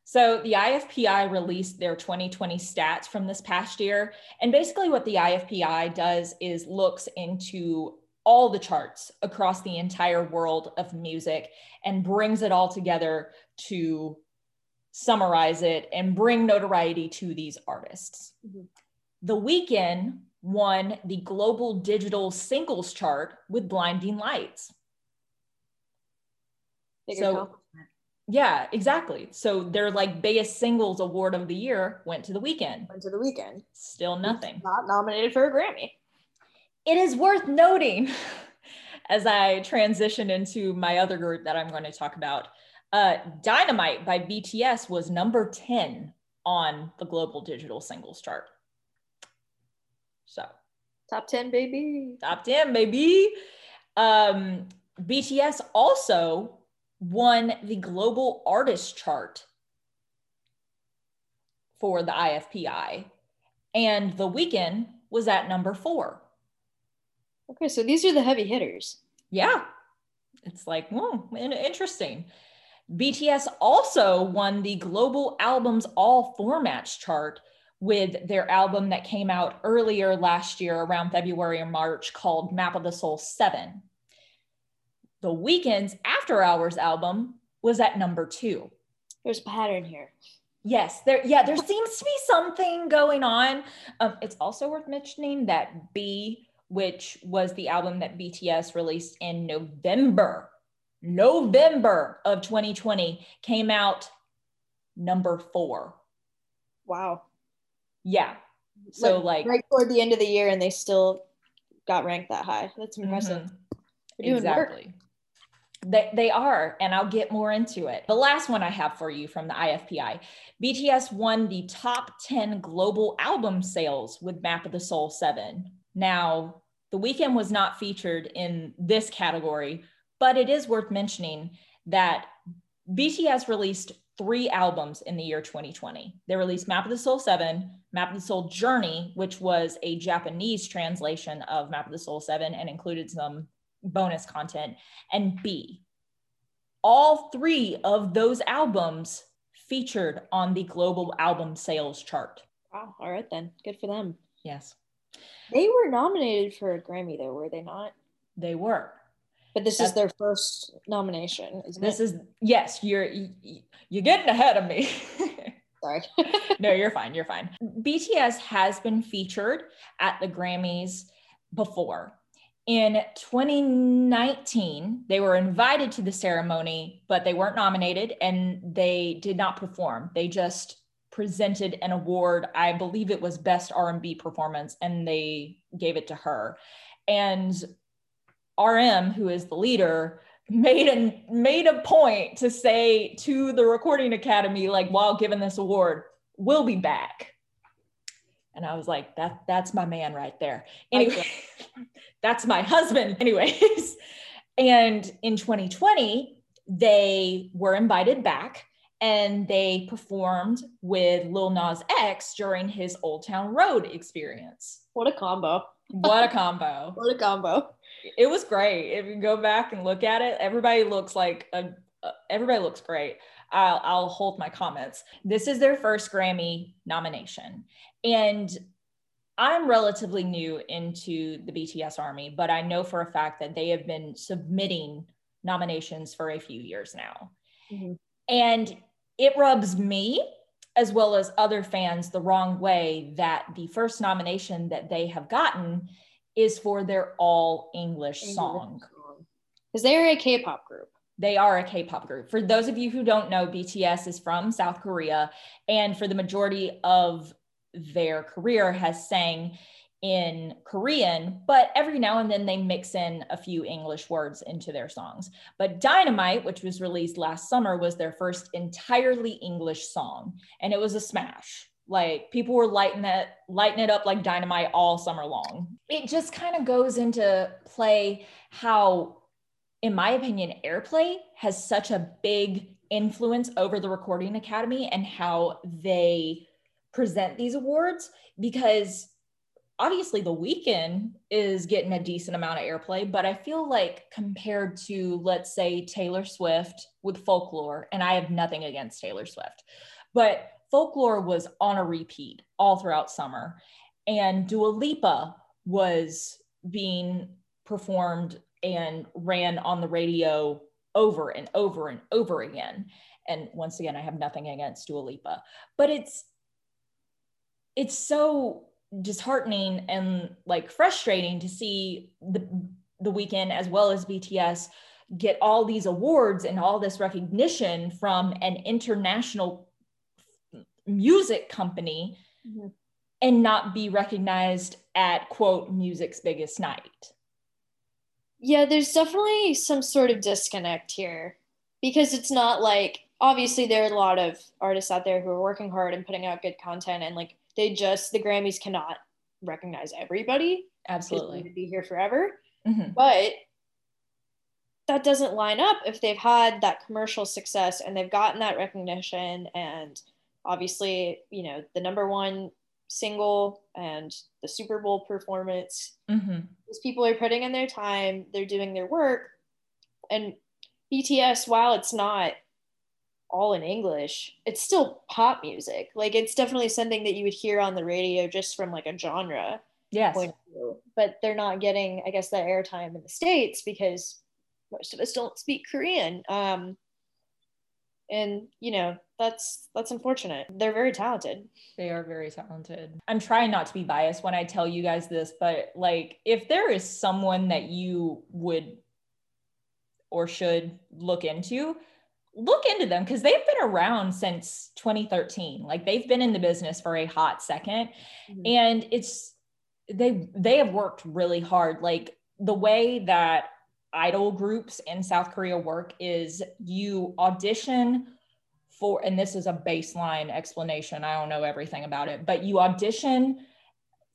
So the IFPI released their 2020 stats from this past year. And basically, what the IFPI does is looks into all the charts across the entire world of music and brings it all together to summarize it and bring notoriety to these artists. Mm-hmm. The Weeknd won the global digital singles chart with Blinding Lights. Bigger so, yeah, exactly. So their like biggest singles award of the year went to the Weeknd. Went to the Weeknd. Still nothing. Not nominated for a Grammy. It is worth noting [laughs] as I transition into my other group that I'm going to talk about. Uh, Dynamite by BTS was number 10 on the global digital singles chart. So, top 10, baby. Top 10, baby. Um, BTS also won the global artist chart for the IFPI, and The Weeknd was at number four. Okay, so these are the heavy hitters. Yeah, it's like, whoa, interesting. BTS also won the global albums all formats chart with their album that came out earlier last year around February or March called Map of the Soul 7. The Weeknd's After Hours album was at number two. There's a pattern here. Yes, there. Yeah, there seems to be something going on. Um, it's also worth mentioning that B, which was the album that BTS released in November, November of 2020, came out number four. Wow. Yeah. So like, like right toward the end of the year, and they still got ranked that high. That's impressive. Mm-hmm. Exactly. They, they are, and I'll get more into it. The last one I have for you from the IFPI BTS won the top 10 global album sales with Map of the Soul 7. Now, The Weeknd was not featured in this category, but it is worth mentioning that BTS released three albums in the year 2020. They released Map of the Soul 7, Map of the Soul Journey, which was a Japanese translation of Map of the Soul 7 and included some bonus content, and B. All three of those albums featured on the global album sales chart. Wow. All right, then. Good for them. Yes. They were nominated for a Grammy, though, were they not? They were. But this That's, is their first nomination, isn't this it? is yes, you're you're getting ahead of me. [laughs] Sorry. no, you're fine. You're fine. BTS has been featured at the Grammys before. In 2019, they were invited to the ceremony, but they weren't nominated and they did not perform. They just presented an award. I believe it was best R&B performance and they gave it to her. And RM, who is the leader, made a made a point to say to the recording academy like while giving this award we'll be back. And i was like that that's my man right there. Anyway [laughs] that's my husband. Anyways. [laughs] And in 2020 they were invited back and they performed with Lil Nas X during his Old Town Road experience. What a combo. what a [laughs] combo. What a combo it was great. If you go back and look at it, everybody looks like a, everybody looks great. I'll, I'll hold my comments. This is their first Grammy nomination. And I'm relatively new into the BTS army, but I know for a fact that they have been submitting nominations for a few years now. Mm-hmm. And it rubs me as well as other fans the wrong way that the first nomination that they have gotten is for their all English, song. Because they are a K pop group. They are a K pop group. For those of you who don't know, BTS is from South Korea. And for the majority of their career, has sang in Korean, but every now and then they mix in a few English words into their songs. But Dynamite, which was released last summer, was their first entirely English song, and it was a smash. Like people were lighting it, lighting it up like dynamite all summer long. It just kind of goes into play how, in my opinion, airplay has such a big influence over the Recording Academy and how they present these awards because obviously the Weeknd is getting a decent amount of airplay but i feel like compared to let's say taylor swift with folklore and i have nothing against taylor swift but folklore was on a repeat all throughout summer. And Dua Lipa was being performed and ran on the radio over and over and over again. And once again, I have nothing against Dua Lipa, but it's it's so disheartening and like frustrating to see the the Weeknd as well as BTS get all these awards and all this recognition from an international music company mm-hmm. and not be recognized at quote music's biggest night yeah there's definitely some sort of disconnect here because it's not like obviously there are a lot of artists out there who are working hard and putting out good content and like they just the grammys cannot recognize everybody absolutely to be here forever mm-hmm. but that doesn't line up if they've had that commercial success and they've gotten that recognition and obviously, you know, the number one single and the Super Bowl performance. Mm-hmm. These people are putting in their time, they're doing their work. And BTS, while it's not all in English, it's still pop music. Like it's definitely something that you would hear on the radio just from like a genre yes. point of view. But they're not getting, I guess, that airtime in the States because most of us don't speak Korean. Um, and you know that's that's unfortunate they're very talented they are very talented i'm trying not to be biased when i tell you guys this but like if there is someone that you would or should look into look into them because they've been around since 2013 like they've been in the business for a hot 2nd mm-hmm. and it's they they have worked really hard like the way that idol groups in South Korea work is you audition for, and this is a baseline explanation. I don't know everything about it, but you audition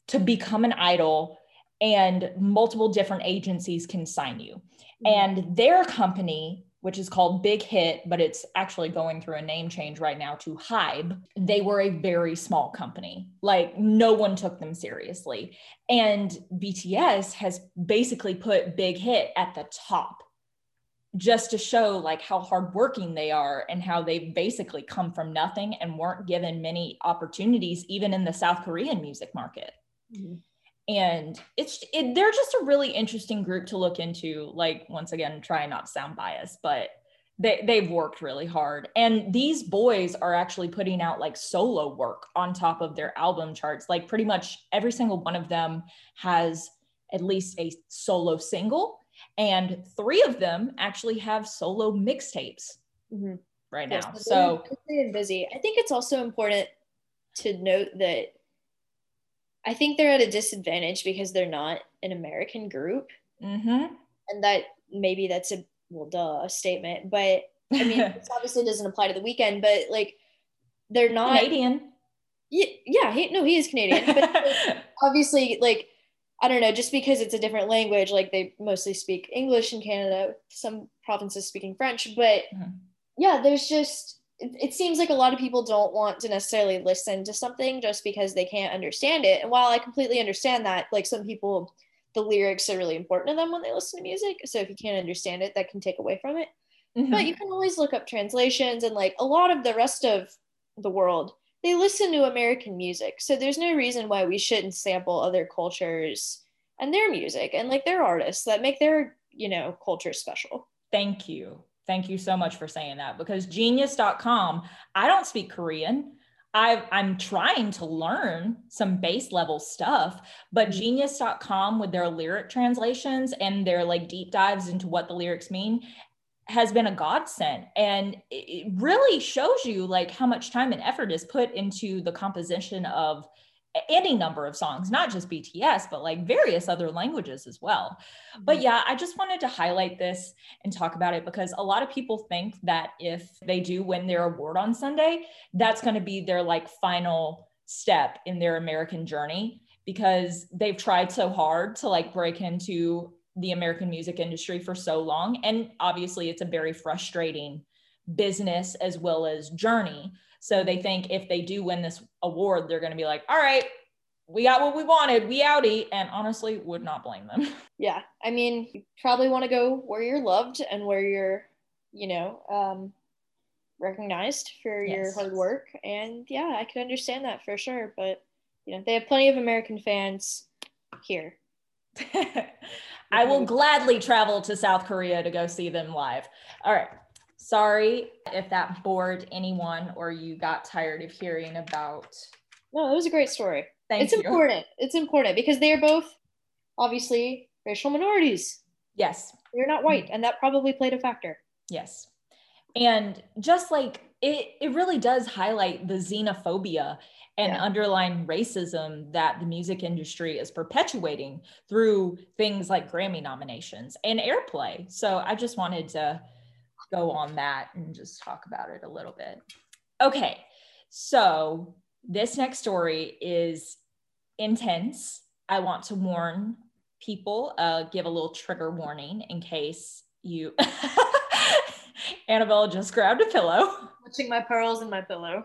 to become an idol and multiple different agencies can sign you. Mm-hmm. And their company which is called Big Hit, but it's actually going through a name change right now to Hybe. They were a very small company. Like no one took them seriously. And BTS has basically put Big Hit at the top just to show like how hardworking they are and how they've basically come from nothing and weren't given many opportunities even in the South Korean music market. Mm-hmm. And it's it, they're just a really interesting group to look into like once again try not to sound biased but they, they've worked really hard. And these boys are actually putting out like solo work on top of their album charts. Like pretty much every single one of them has at least a solo single and three of them actually have solo mixtapes mm-hmm. right now. yes, so busy. I think it's also important to note that I think they're at a disadvantage because they're not an American group. Mm-hmm. And that maybe that's a, well, duh, statement. But I mean, [laughs] this obviously doesn't apply to the Weeknd, but like they're not Canadian. Yeah, yeah, he, no, he is Canadian. But like, [laughs] obviously, like, I don't know, just because it's a different language, like they mostly speak English in Canada, some provinces speaking French. But mm-hmm. yeah, there's just, it, seems like a lot of people don't want to necessarily listen to something just because they can't understand it. And while I completely understand that, like some people, the lyrics are really important to them when they listen to music. So if you can't understand it, that can take away from it. Mm-hmm. But you can always look up translations and like a lot of the rest of the world, they listen to American music. So there's no reason why we shouldn't sample other cultures and their music and like their artists that make their, you know, culture special. Thank you. Thank you so much for saying that because genius.com, I don't speak Korean. i am trying to learn some base level stuff, but mm-hmm. genius.com with their lyric translations and their like deep dives into what the lyrics mean has been a godsend and it really shows you like how much time and effort is put into the composition of any number of songs, not just BTS, but like various other languages as well. But mm-hmm. yeah, I just wanted to highlight this and talk about it because a lot of people think that if they do win their award on Sunday, that's going to be their like final step in their American journey because they've tried so hard to like break into the American music industry for so long. And obviously, it's a very frustrating business as well as journey. So they think if they do win this award, they're going to be like, all right, we got what we wanted, we outie. And honestly, would not blame them. [laughs] Yeah. I mean, you probably want to go where you're loved and where you're, you know, um, recognized for yes. your hard work. And yeah, I can understand that for sure. But, you know, they have plenty of American fans here. [laughs] I will gladly travel to South Korea to go see them live. All right. Sorry if that bored anyone or you got tired of hearing about. No, it was a great story. Thank you. it's you. important. It's important because they are both obviously racial minorities. Yes. They're not white, and that probably played a factor. Yes. And just like it, it really does highlight the xenophobia and yeah. underlying racism that the music industry is perpetuating through things like Grammy nominations and airplay. So I just wanted to go on that and just talk about it a little bit. Okay, so this next story is intense. I want to warn people, uh, give a little trigger warning in case you. [laughs] Annabelle just grabbed a pillow. Watching my pearls in my pillow.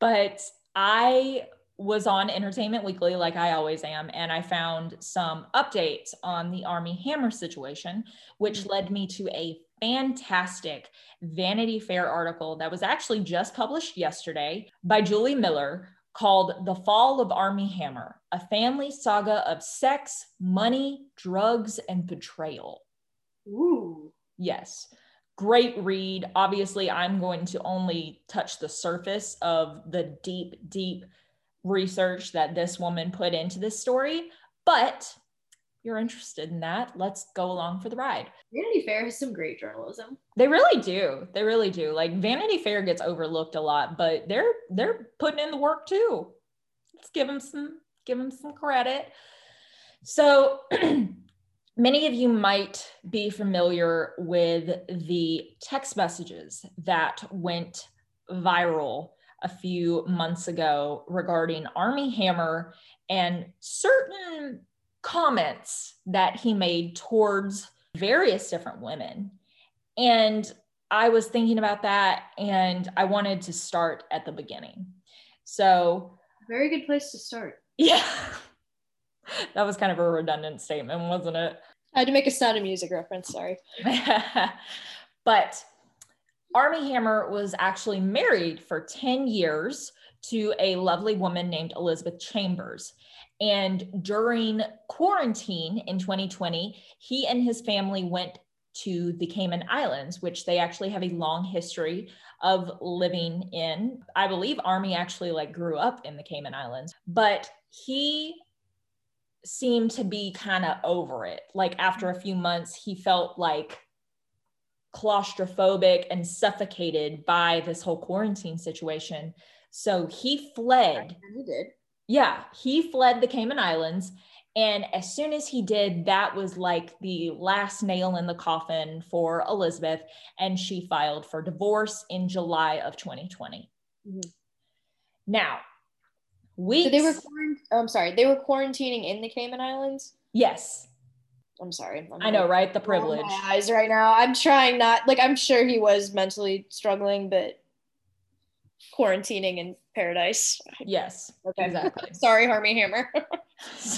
But I was on Entertainment Weekly, like I always am, and I found some updates on the Armie Hammer situation, which led me to a fantastic Vanity Fair article that was actually just published yesterday by Julie Miller called The Fall of Armie Hammer, a family saga of sex, money, drugs, and betrayal. Ooh. Yes. Great read. Obviously, I'm going to only touch the surface of the deep, deep research that this woman put into this story, but you're interested in that, let's go along for the ride. Vanity Fair has some great journalism. They really do. They really do. Like Vanity Fair gets overlooked a lot, but they're they're putting in the work too. Let's give them some give them some credit. So [clears throat] many of you might be familiar with the text messages that went viral a few months ago regarding Armie Hammer and certain comments that he made towards various different women. And I was thinking about that and I wanted to start at the beginning. So, very good place to start. Yeah. [laughs] that was kind of a redundant statement, wasn't it? I had to make a sound of music reference, sorry. [laughs] but Armie Hammer was actually married for 10 years to a lovely woman named Elizabeth Chambers. And during quarantine in 2020, he and his family went to the Cayman Islands, which they actually have a long history of living in. I believe Armie actually like grew up in the Cayman Islands, but he seemed to be kind of over it. Like after a few months, he felt like claustrophobic and suffocated by this whole quarantine situation. So he fled. He did. Yeah, he fled the Cayman Islands. And as soon as he did, that was like the last nail in the coffin for Elizabeth. And she filed for divorce in July of 2020. Mm-hmm. Now, we. So they were, oh, I'm sorry, they were quarantining in the Cayman Islands? Yes. I'm sorry. I'm i know, right? The privilege. My eyes right now. I'm trying not like I'm sure he was mentally struggling, but quarantining in paradise. Yes. Okay. Exactly. [laughs] sorry, Armie Hammer.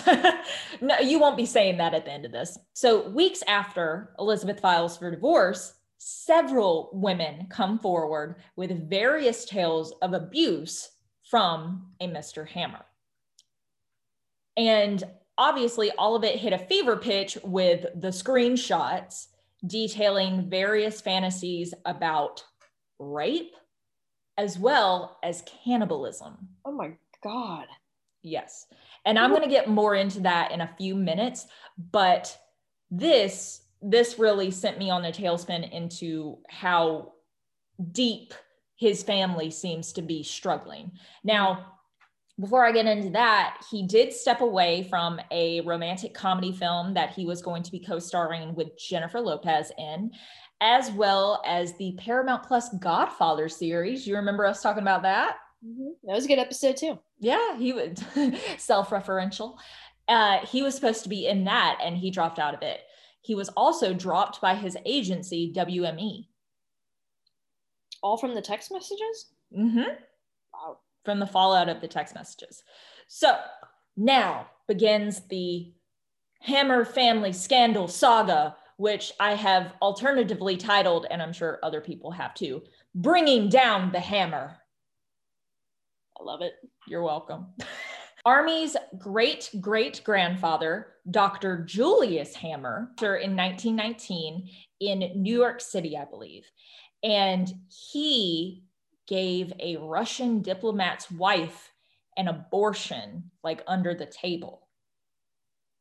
[laughs] no, you won't be saying that at the end of this. So weeks after Elizabeth files for divorce, several women come forward with various tales of abuse from a Mr. Hammer. And obviously all of it hit a fever pitch with the screenshots detailing various fantasies about rape as well as cannibalism. Oh my God. Yes. And I'm going to get more into that in a few minutes, but this this really sent me on a tailspin into how deep his family seems to be struggling. Now, before I get into that, he did step away from a romantic comedy film that he was going to be co starring with Jennifer Lopez in, as well as the Paramount Plus Godfather series. You remember us talking about that? Mm-hmm. That was a good episode, too. Yeah, he would [laughs] self referential. Uh, he was supposed to be in that and he dropped out of it. He was also dropped by his agency, WME. All from the text messages? Mm hmm. Wow from the fallout of the text messages. So now begins the Hammer family scandal saga, which I have alternatively titled, and I'm sure other people have too, Bringing Down the Hammer. I love it. You're welcome. [laughs] Armie's great great grandfather, Dr. Julius Hammer, in 1919 in New York City, I believe. And he gave a Russian diplomat's wife an abortion, like under the table.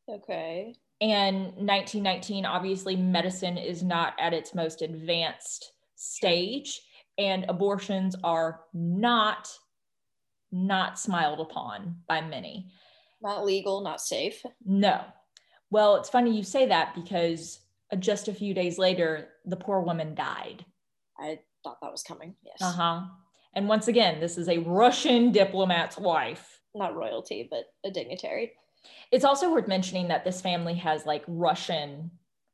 Okay. And 1919, obviously, medicine is not at its most advanced stage, and abortions are not not smiled upon by many. Not legal, not safe. No. Well, it's funny you say that because just a few days later, the poor woman died. I thought that was coming. Yes. Uh huh. And once again, this is a Russian diplomat's wife. Not royalty, but a dignitary. It's also worth mentioning that this family has like Russian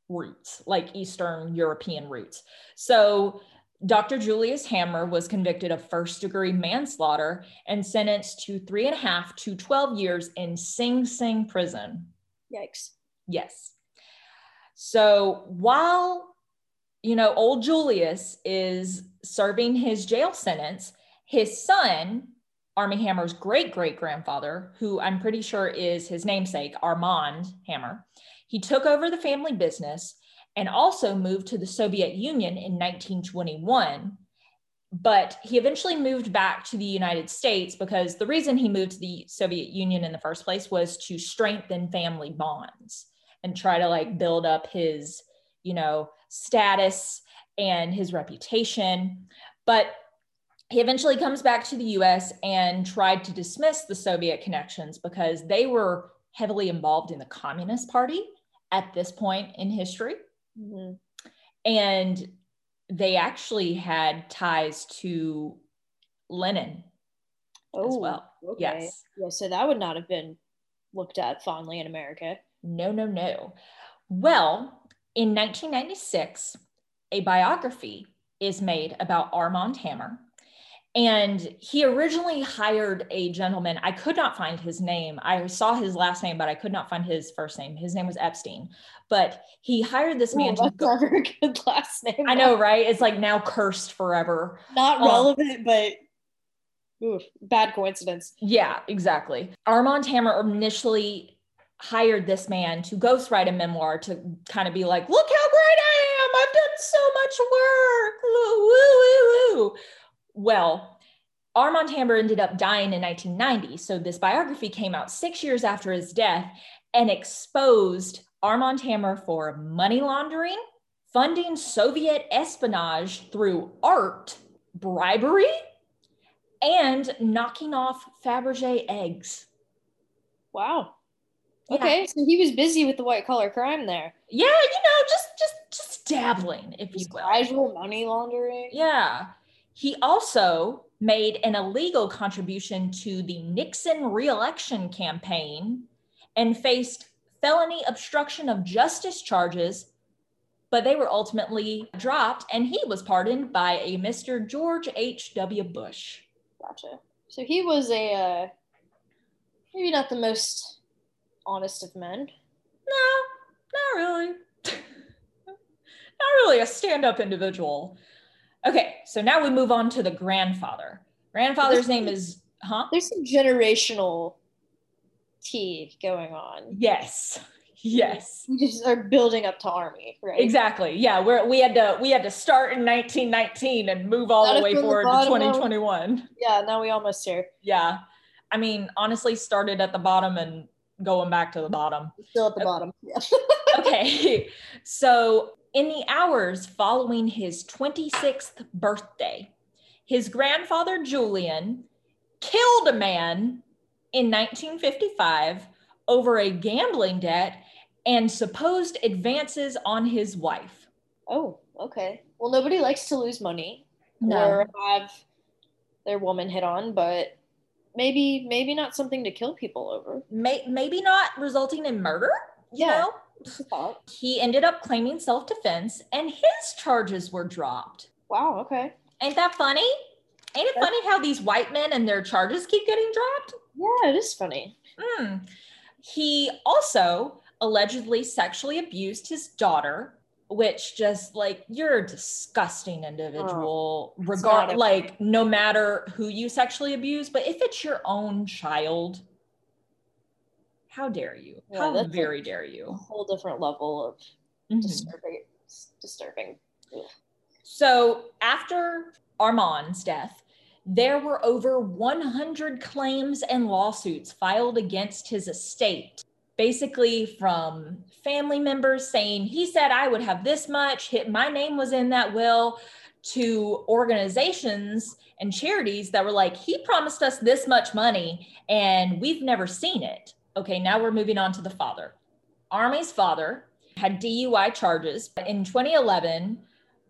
roots, like Eastern European roots. So Dr. Julius Hammer was convicted of first degree manslaughter and sentenced to three and a half to 12 years in Sing Sing prison. Yikes. Yes. So while you know, old Julius is serving his jail sentence. His son, Armie Hammer's great great grandfather, who I'm pretty sure is his namesake, Armand Hammer, he took over the family business and also moved to the Soviet Union in 1921. But he eventually moved back to the United States because the reason he moved to the Soviet Union in the first place was to strengthen family bonds and try to like build up his, you know, status and his reputation. But he eventually comes back to the US and tried to dismiss the Soviet connections because they were heavily involved in the Communist Party at this point in history. Mm-hmm. And they actually had ties to Lenin oh, as well. Okay. Yes. Yeah, so that would not have been looked at fondly in America. No, no, no. Well, in 1996, a biography is made about Armand Hammer, And he originally hired a gentleman. I could not find his name. I saw his last name, but I could not find his first name. His name was Epstein. But he hired this man Ooh, to go. never a good last name. I know, right? It's like now cursed forever. Not Oh. relevant, but oof, bad coincidence. Yeah, exactly. Armand Hammer initially hired this man to ghostwrite a memoir to kind of be like, look how great I am. I've done so much work. Woo, woo, woo, woo. Well, Armand Hammer ended up dying in 1990. So this biography came out six years after his death and exposed Armand Hammer for money laundering, funding Soviet espionage through art, bribery, and knocking off Fabergé eggs. Wow. Yeah. Okay, so he was busy with the white collar crime there. Yeah, you know, just just just dabbling, if you Just will. casual money laundering. Yeah. He also made an illegal contribution to the Nixon reelection campaign and faced felony obstruction of justice charges, but they were ultimately dropped and he was pardoned by a Mr. George H.W. Bush. Gotcha. So he was a uh, maybe not the most honest of men. No, not really. [laughs] not really a stand up individual. Okay, so now we move on to the grandfather. Grandfather's name is, huh? There's some generational tea going on. Yes. Yes. We just are building up to Armie, right? Exactly. Yeah, we're we had to we had to start in 1919 and move all Gotta the way fill the forward to bottom out. 2021. Yeah, now we almost here. Yeah. I mean, honestly started at the bottom and going back to the bottom. Still at the bottom. Yeah. [laughs] okay. So, in the hours following his 26th birthday, his grandfather Julian killed a man in 1955 over a gambling debt and supposed advances on his wife. Oh, okay. Well, nobody likes to lose money No. or have their woman hit on, but maybe maybe not something to kill people over. May- maybe not resulting in murder, you Yeah. know? Just a thought. He ended up claiming self defense and his charges were dropped. Wow. Okay. Ain't that funny? Ain't it funny how these white men and their charges keep getting dropped? Yeah, it is funny. Hmm. He also allegedly sexually abused his daughter, which just like you're a disgusting individual, not regard like no matter who you sexually abuse, but if it's your own child, how dare you? Yeah, how very dare you? A whole different level of Mhm. disturbing. Disturbing. So after Armand's death, there were over 100 claims and lawsuits filed against his estate, basically from family members saying he said I would have this much, hit my name was in that will, to organizations and charities that were like, he promised us this much money and we've never seen it. Okay, now we're moving on to the father. Armie's father had DUI charges in 2011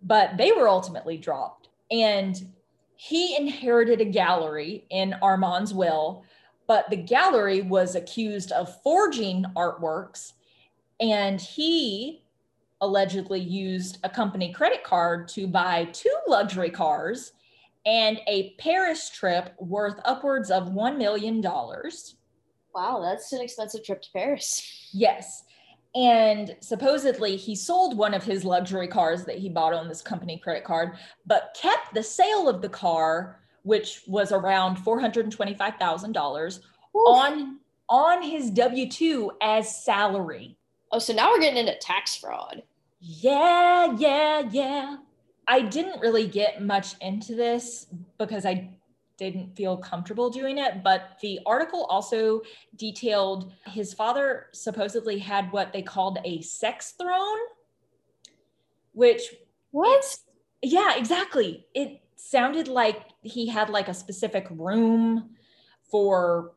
but they were ultimately dropped. And he inherited a gallery in Armand's will, but the gallery was accused of forging artworks. And he allegedly used a company credit card to buy two luxury cars and a Paris trip worth upwards of $1 million. Wow, that's an expensive trip to Paris. [laughs] Yes. And supposedly he sold one of his luxury cars that he bought on this company credit card, but kept the sale of the car, which was around $425,000, on on his W2 as salary. Oh, so now we're getting into tax fraud. Yeah, yeah, yeah. I didn't really get much into this because I didn't feel comfortable doing it, but the article also detailed his father supposedly had what they called a sex throne, which What? yeah, exactly. It sounded like he had like a specific room for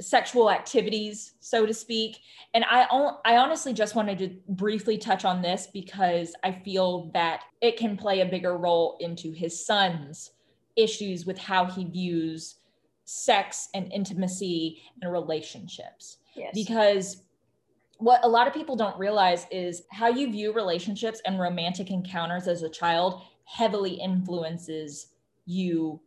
sexual activities, so to speak. And I I honestly just wanted to briefly touch on this because I feel that it can play a bigger role into his son's issues with how he views sex and intimacy and relationships Yes. because what a lot of people don't realize is how you view relationships and romantic encounters as a child heavily influences you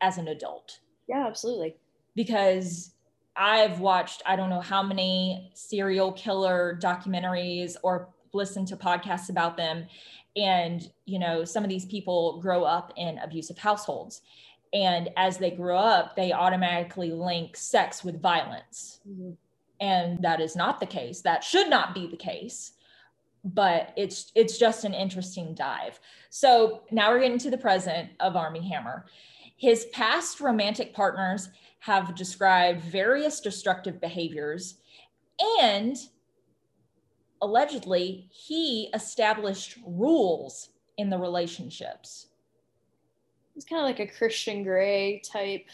as an adult. Yeah, absolutely. Because I've watched, I don't know how many serial killer documentaries or listened to podcasts about them. And, you know, some of these people grow up in abusive households. And as they grow up, they automatically link sex with violence. Mm-hmm. And that is not the case. That should not be the case. But it's it's just an interesting dive. So now we're getting to the present of Armie Hammer. His past romantic partners have described various destructive behaviors and allegedly he established rules in the relationships. He's kind of like a Christian Grey type.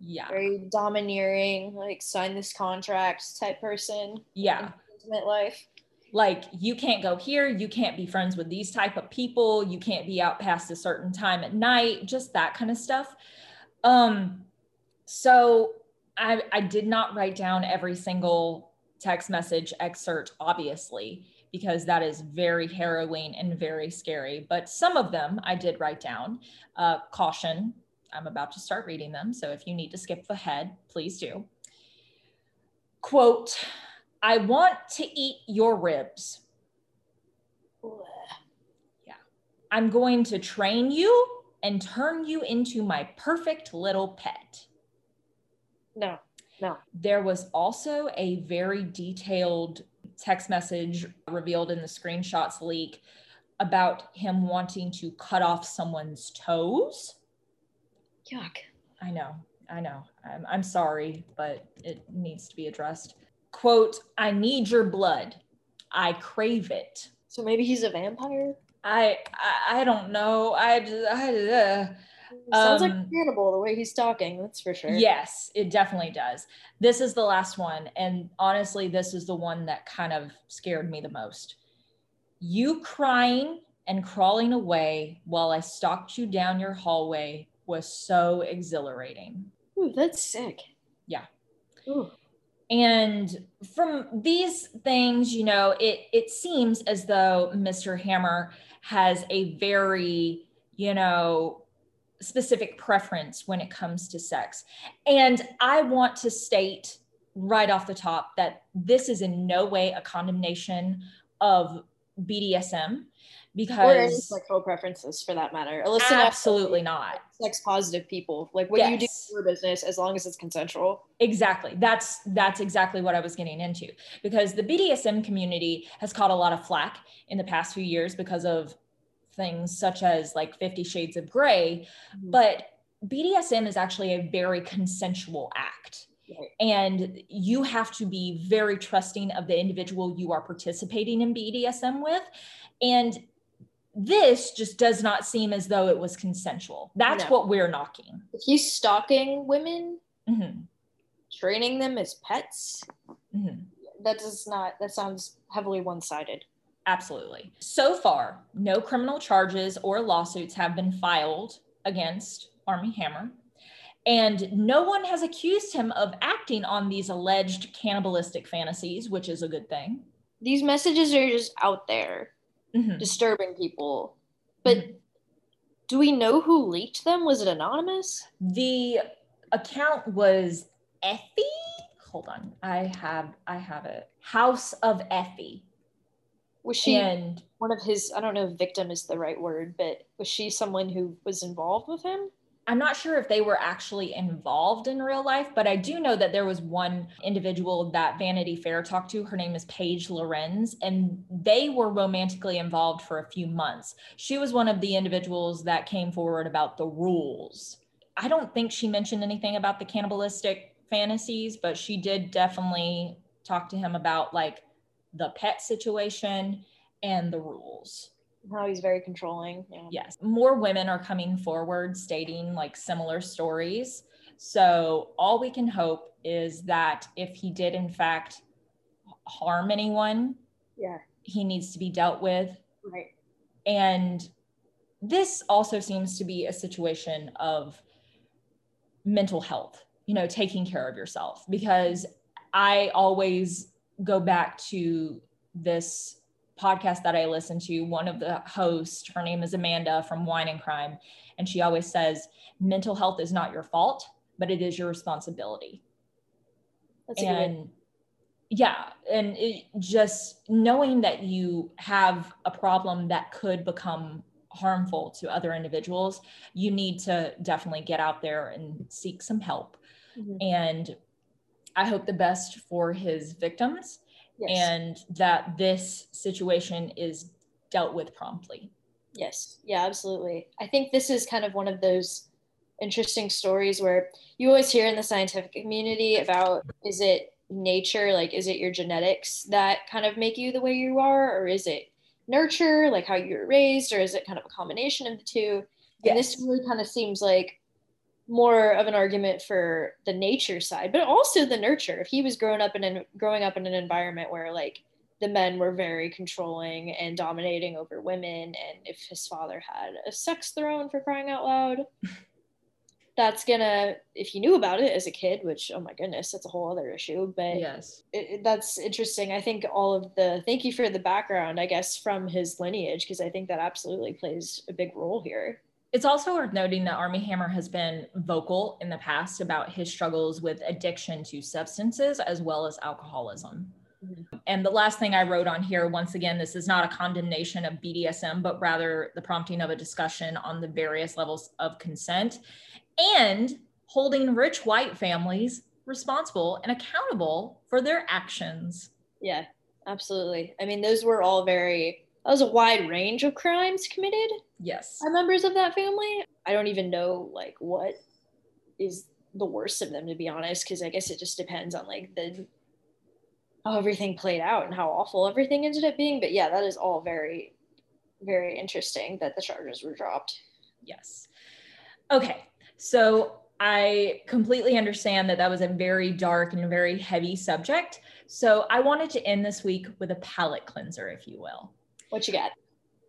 Yeah. Very domineering, like sign this contract type person. Yeah. Intimate life. Like you can't go here, you can't be friends with these type of people, you can't be out past a certain time at night, just that kind of stuff. Um so I I did not write down every single text message excerpt, obviously, because that is very harrowing and very scary. But some of them I did write down. Uh, caution, I'm about to start reading them. So if you need to skip ahead, please do. Quote, I want to eat your ribs. Yeah. I'm going to train you and turn you into my perfect little pet. No. No. There was also a very detailed text message revealed in the screenshots leak about him wanting to cut off someone's toes. Yuck. I know. I know. I'm, I'm sorry, but it needs to be addressed. Quote, I need your blood. I crave it. So maybe he's a vampire? I I, I don't know. I, I uh, Sounds um, like cannibal the way he's talking. That's for sure. Yes, it definitely does. This is the last one, and honestly, this is the one that kind of scared me the most. You crying and crawling away while I stalked you down your hallway was so exhilarating. Ooh, that's sick. Yeah. Ooh. And from these things, you know, it it seems as though Mr. Hammer has a very, you know, specific preference when it comes to sex. And I want to state right off the top that this is in no way a condemnation of BDSM because or any sexual preferences for that matter. Listen absolutely not. Sex positive people, like what yes. you do for business, as long as it's consensual. Exactly. That's that's exactly what I was getting into because the BDSM community has caught a lot of flack in the past few years because of things such as like 50 shades of gray mm-hmm. but bdsm is actually a very consensual act and you have to be very trusting of the individual you are participating in bdsm with and this just does not seem as though it was consensual that's no. what we're knocking if he's stalking women mm-hmm. training them as pets mm-hmm. that does not that sounds heavily one-sided Absolutely. So far, no criminal charges or lawsuits have been filed against Armie Hammer. And no one has accused him of acting on these alleged cannibalistic fantasies, which is a good thing. These messages are just out there, mm-hmm. disturbing people. But mm-hmm. do we know who leaked them? Was it anonymous? The account was Effie. Hold on. I have I have it. House of Effie was she and, one of his? I don't know if victim is the right word, but was she someone who was involved with him? I'm not sure if they were actually involved in real life, but I do know that there was one individual that Vanity Fair talked to. Her name is Paige Lorenz, and they were romantically involved for a few months. She was one of the individuals that came forward about the rules. I don't think she mentioned anything about the cannibalistic fantasies, but she did definitely talk to him about like the pet situation and the rules. How he's very controlling. Yeah. Yes. More women are coming forward stating like similar stories. So all we can hope is that if he did in fact harm anyone, yeah, he needs to be dealt with. Right. And this also seems to be a situation of mental health, you know, taking care of yourself because I always go back to this podcast that I listen to, one of the hosts, her name is Amanda from Wine and Crime, and she always says, mental health is not your fault, but it is your responsibility. That's and yeah, and it, just knowing that you have a problem that could become harmful to other individuals, you need to definitely get out there and seek some help. Mhm. And I hope the best for his victims yes. and that this situation is dealt with promptly. Yes. Yeah, absolutely. I think this is kind of one of those interesting stories where you always hear in the scientific community about is it nature, like is it your genetics that kind of make you the way you are, or is it nurture, like how you were raised, or is it kind of a combination of the two? And this really kind of seems like more of an argument for the nature side, but also the nurture. If he was growing up in an growing up in an environment where like the men were very controlling and dominating over women, and if his father had a sex throne for crying out loud, [laughs] that's gonna if he knew about it as a kid, which oh my goodness, that's a whole other issue. But Yes. it, it- that's interesting. I think all of the thank you for the background, I guess, from his lineage, because I think that absolutely plays a big role here. It's also worth noting that Armie Hammer has been vocal in the past about his struggles with addiction to substances as well as alcoholism. Mhm. And the last thing I wrote on here, once again, this is not a condemnation of BDSM, but rather the prompting of a discussion on the various levels of consent and holding rich white families responsible and accountable for their actions. Yeah, absolutely. I mean, those were all very, that was a wide range of crimes committed Yes. by members of that family. I don't even know like what is the worst of them, to be honest, because I guess it just depends on like the, how everything played out and how awful everything ended up being. But yeah, that is all very, very interesting that the charges were dropped. Yes. Okay. So I completely understand that that was a very dark and very heavy subject. So I wanted to end this week with a palate cleanser, if you will. What you got?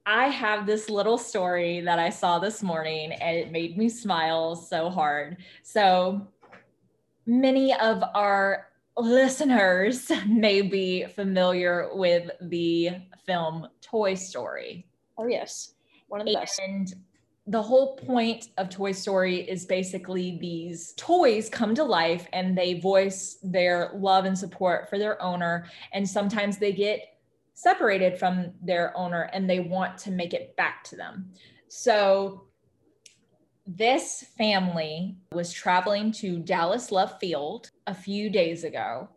I have this little story that I saw this morning and it made me smile so hard. So many of our listeners [laughs] may be familiar with the film Toy Story. Oh yes, one of the best. And the whole point of Toy Story is basically these toys come to life and they voice their love and support for their owner. And sometimes they get separated from their owner and they want to make it back to them. So this family was traveling to Dallas Love Field a few days ago,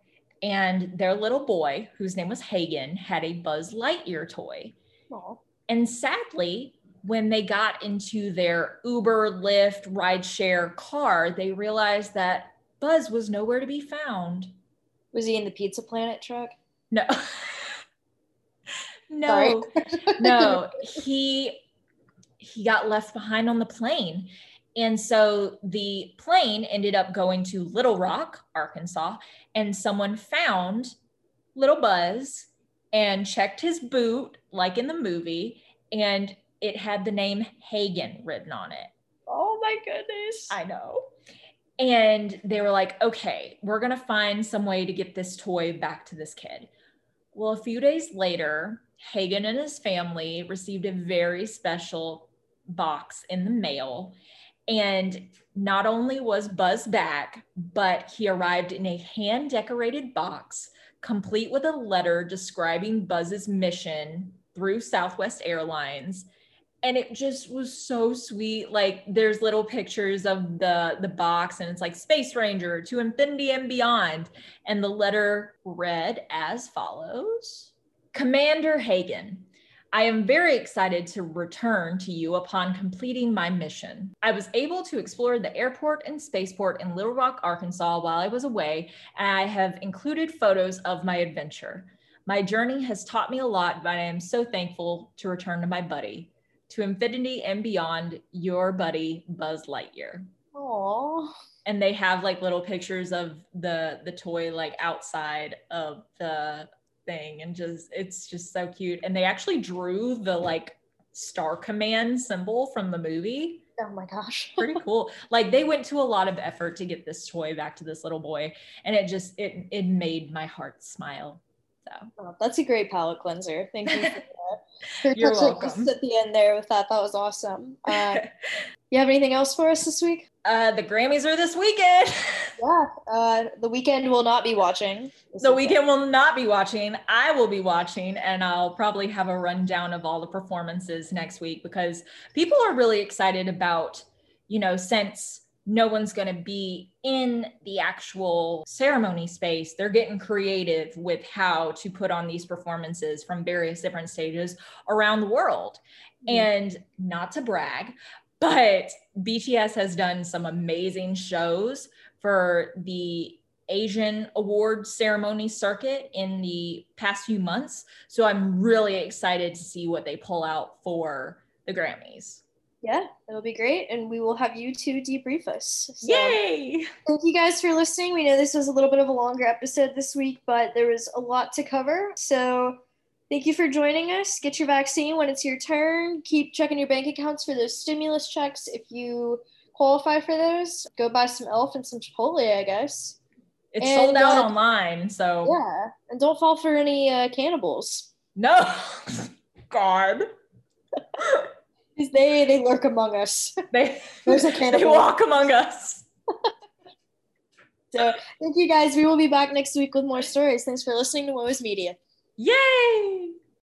and their little boy, whose name was Hagen, had a Buzz Lightyear toy. Aw. And sadly, when they got into their Uber, Lyft, rideshare car, they realized that Buzz was nowhere to be found. Was he in the Pizza Planet truck? No. [laughs] No. no, he he got left behind on the plane. And so the plane ended up going to Little Rock, Arkansas, and someone found little Buzz and checked his boot like in the movie and it had the name Hagen written on it. Oh my goodness. I know. And they were like, okay, we're going to find some way to get this toy back to this kid. Well, a few days later, Hagen and his family received a very special box in the mail. And not only was Buzz back, but he arrived in a hand decorated box, complete with a letter describing Buzz's mission through Southwest Airlines. And it just was so sweet. Like there's little pictures of the the box and it's like space ranger to infinity and beyond. And the letter read as follows commander hagen I am very excited to return to you upon completing my mission. I was able to explore the airport and spaceport in Little Rock, Arkansas while I was away, and I have included photos of my adventure. My journey has taught me a lot, but I am so thankful to return to my buddy to infinity and beyond your buddy buzz lightyear Aw. and they have like little pictures of the the toy like outside of the thing and just it's just so cute and they actually drew the like star command symbol from the movie Oh my gosh. [laughs] pretty cool like they went to a lot of effort to get this toy back to this little boy and it just it it made my heart smile So oh, that's a great palate cleanser. Thank you for, [laughs] for You're welcome. at the end there with that. That was awesome. Uh, [laughs] you have anything else for us this week? Uh, the Grammys are this weekend. [laughs] yeah, uh, the Weeknd will not be watching. The Weeknd will not be watching. I will be watching, and I'll probably have a rundown of all the performances next week because people are really excited about, you know, since no one's going to be in the actual ceremony space. They're getting creative with how to put on these performances from various different stages around the world. Mm-hmm. And not to brag, but BTS has done some amazing shows for the Asian award ceremony circuit in the past few months. So I'm really excited to see what they pull out for the Grammys. Yeah, it'll be great. And we will have you two debrief us. So Yay! Thank you guys for listening. We know this was a little bit of a longer episode this week, but there was a lot to cover. So Thank you for joining us. Get your vaccine when it's your turn. Keep checking your bank accounts for those stimulus checks. If you qualify for those, go buy some Elf and some Chipotle, I guess. It's and, sold out uh, online, so yeah. And don't fall for any uh, cannibals. No, [laughs] God. they they lurk among us. They [laughs] there's a cannibal. They walk among us. [laughs] so thank you guys. We will be back next week with more stories. Thanks for listening to Woes Media. Yay!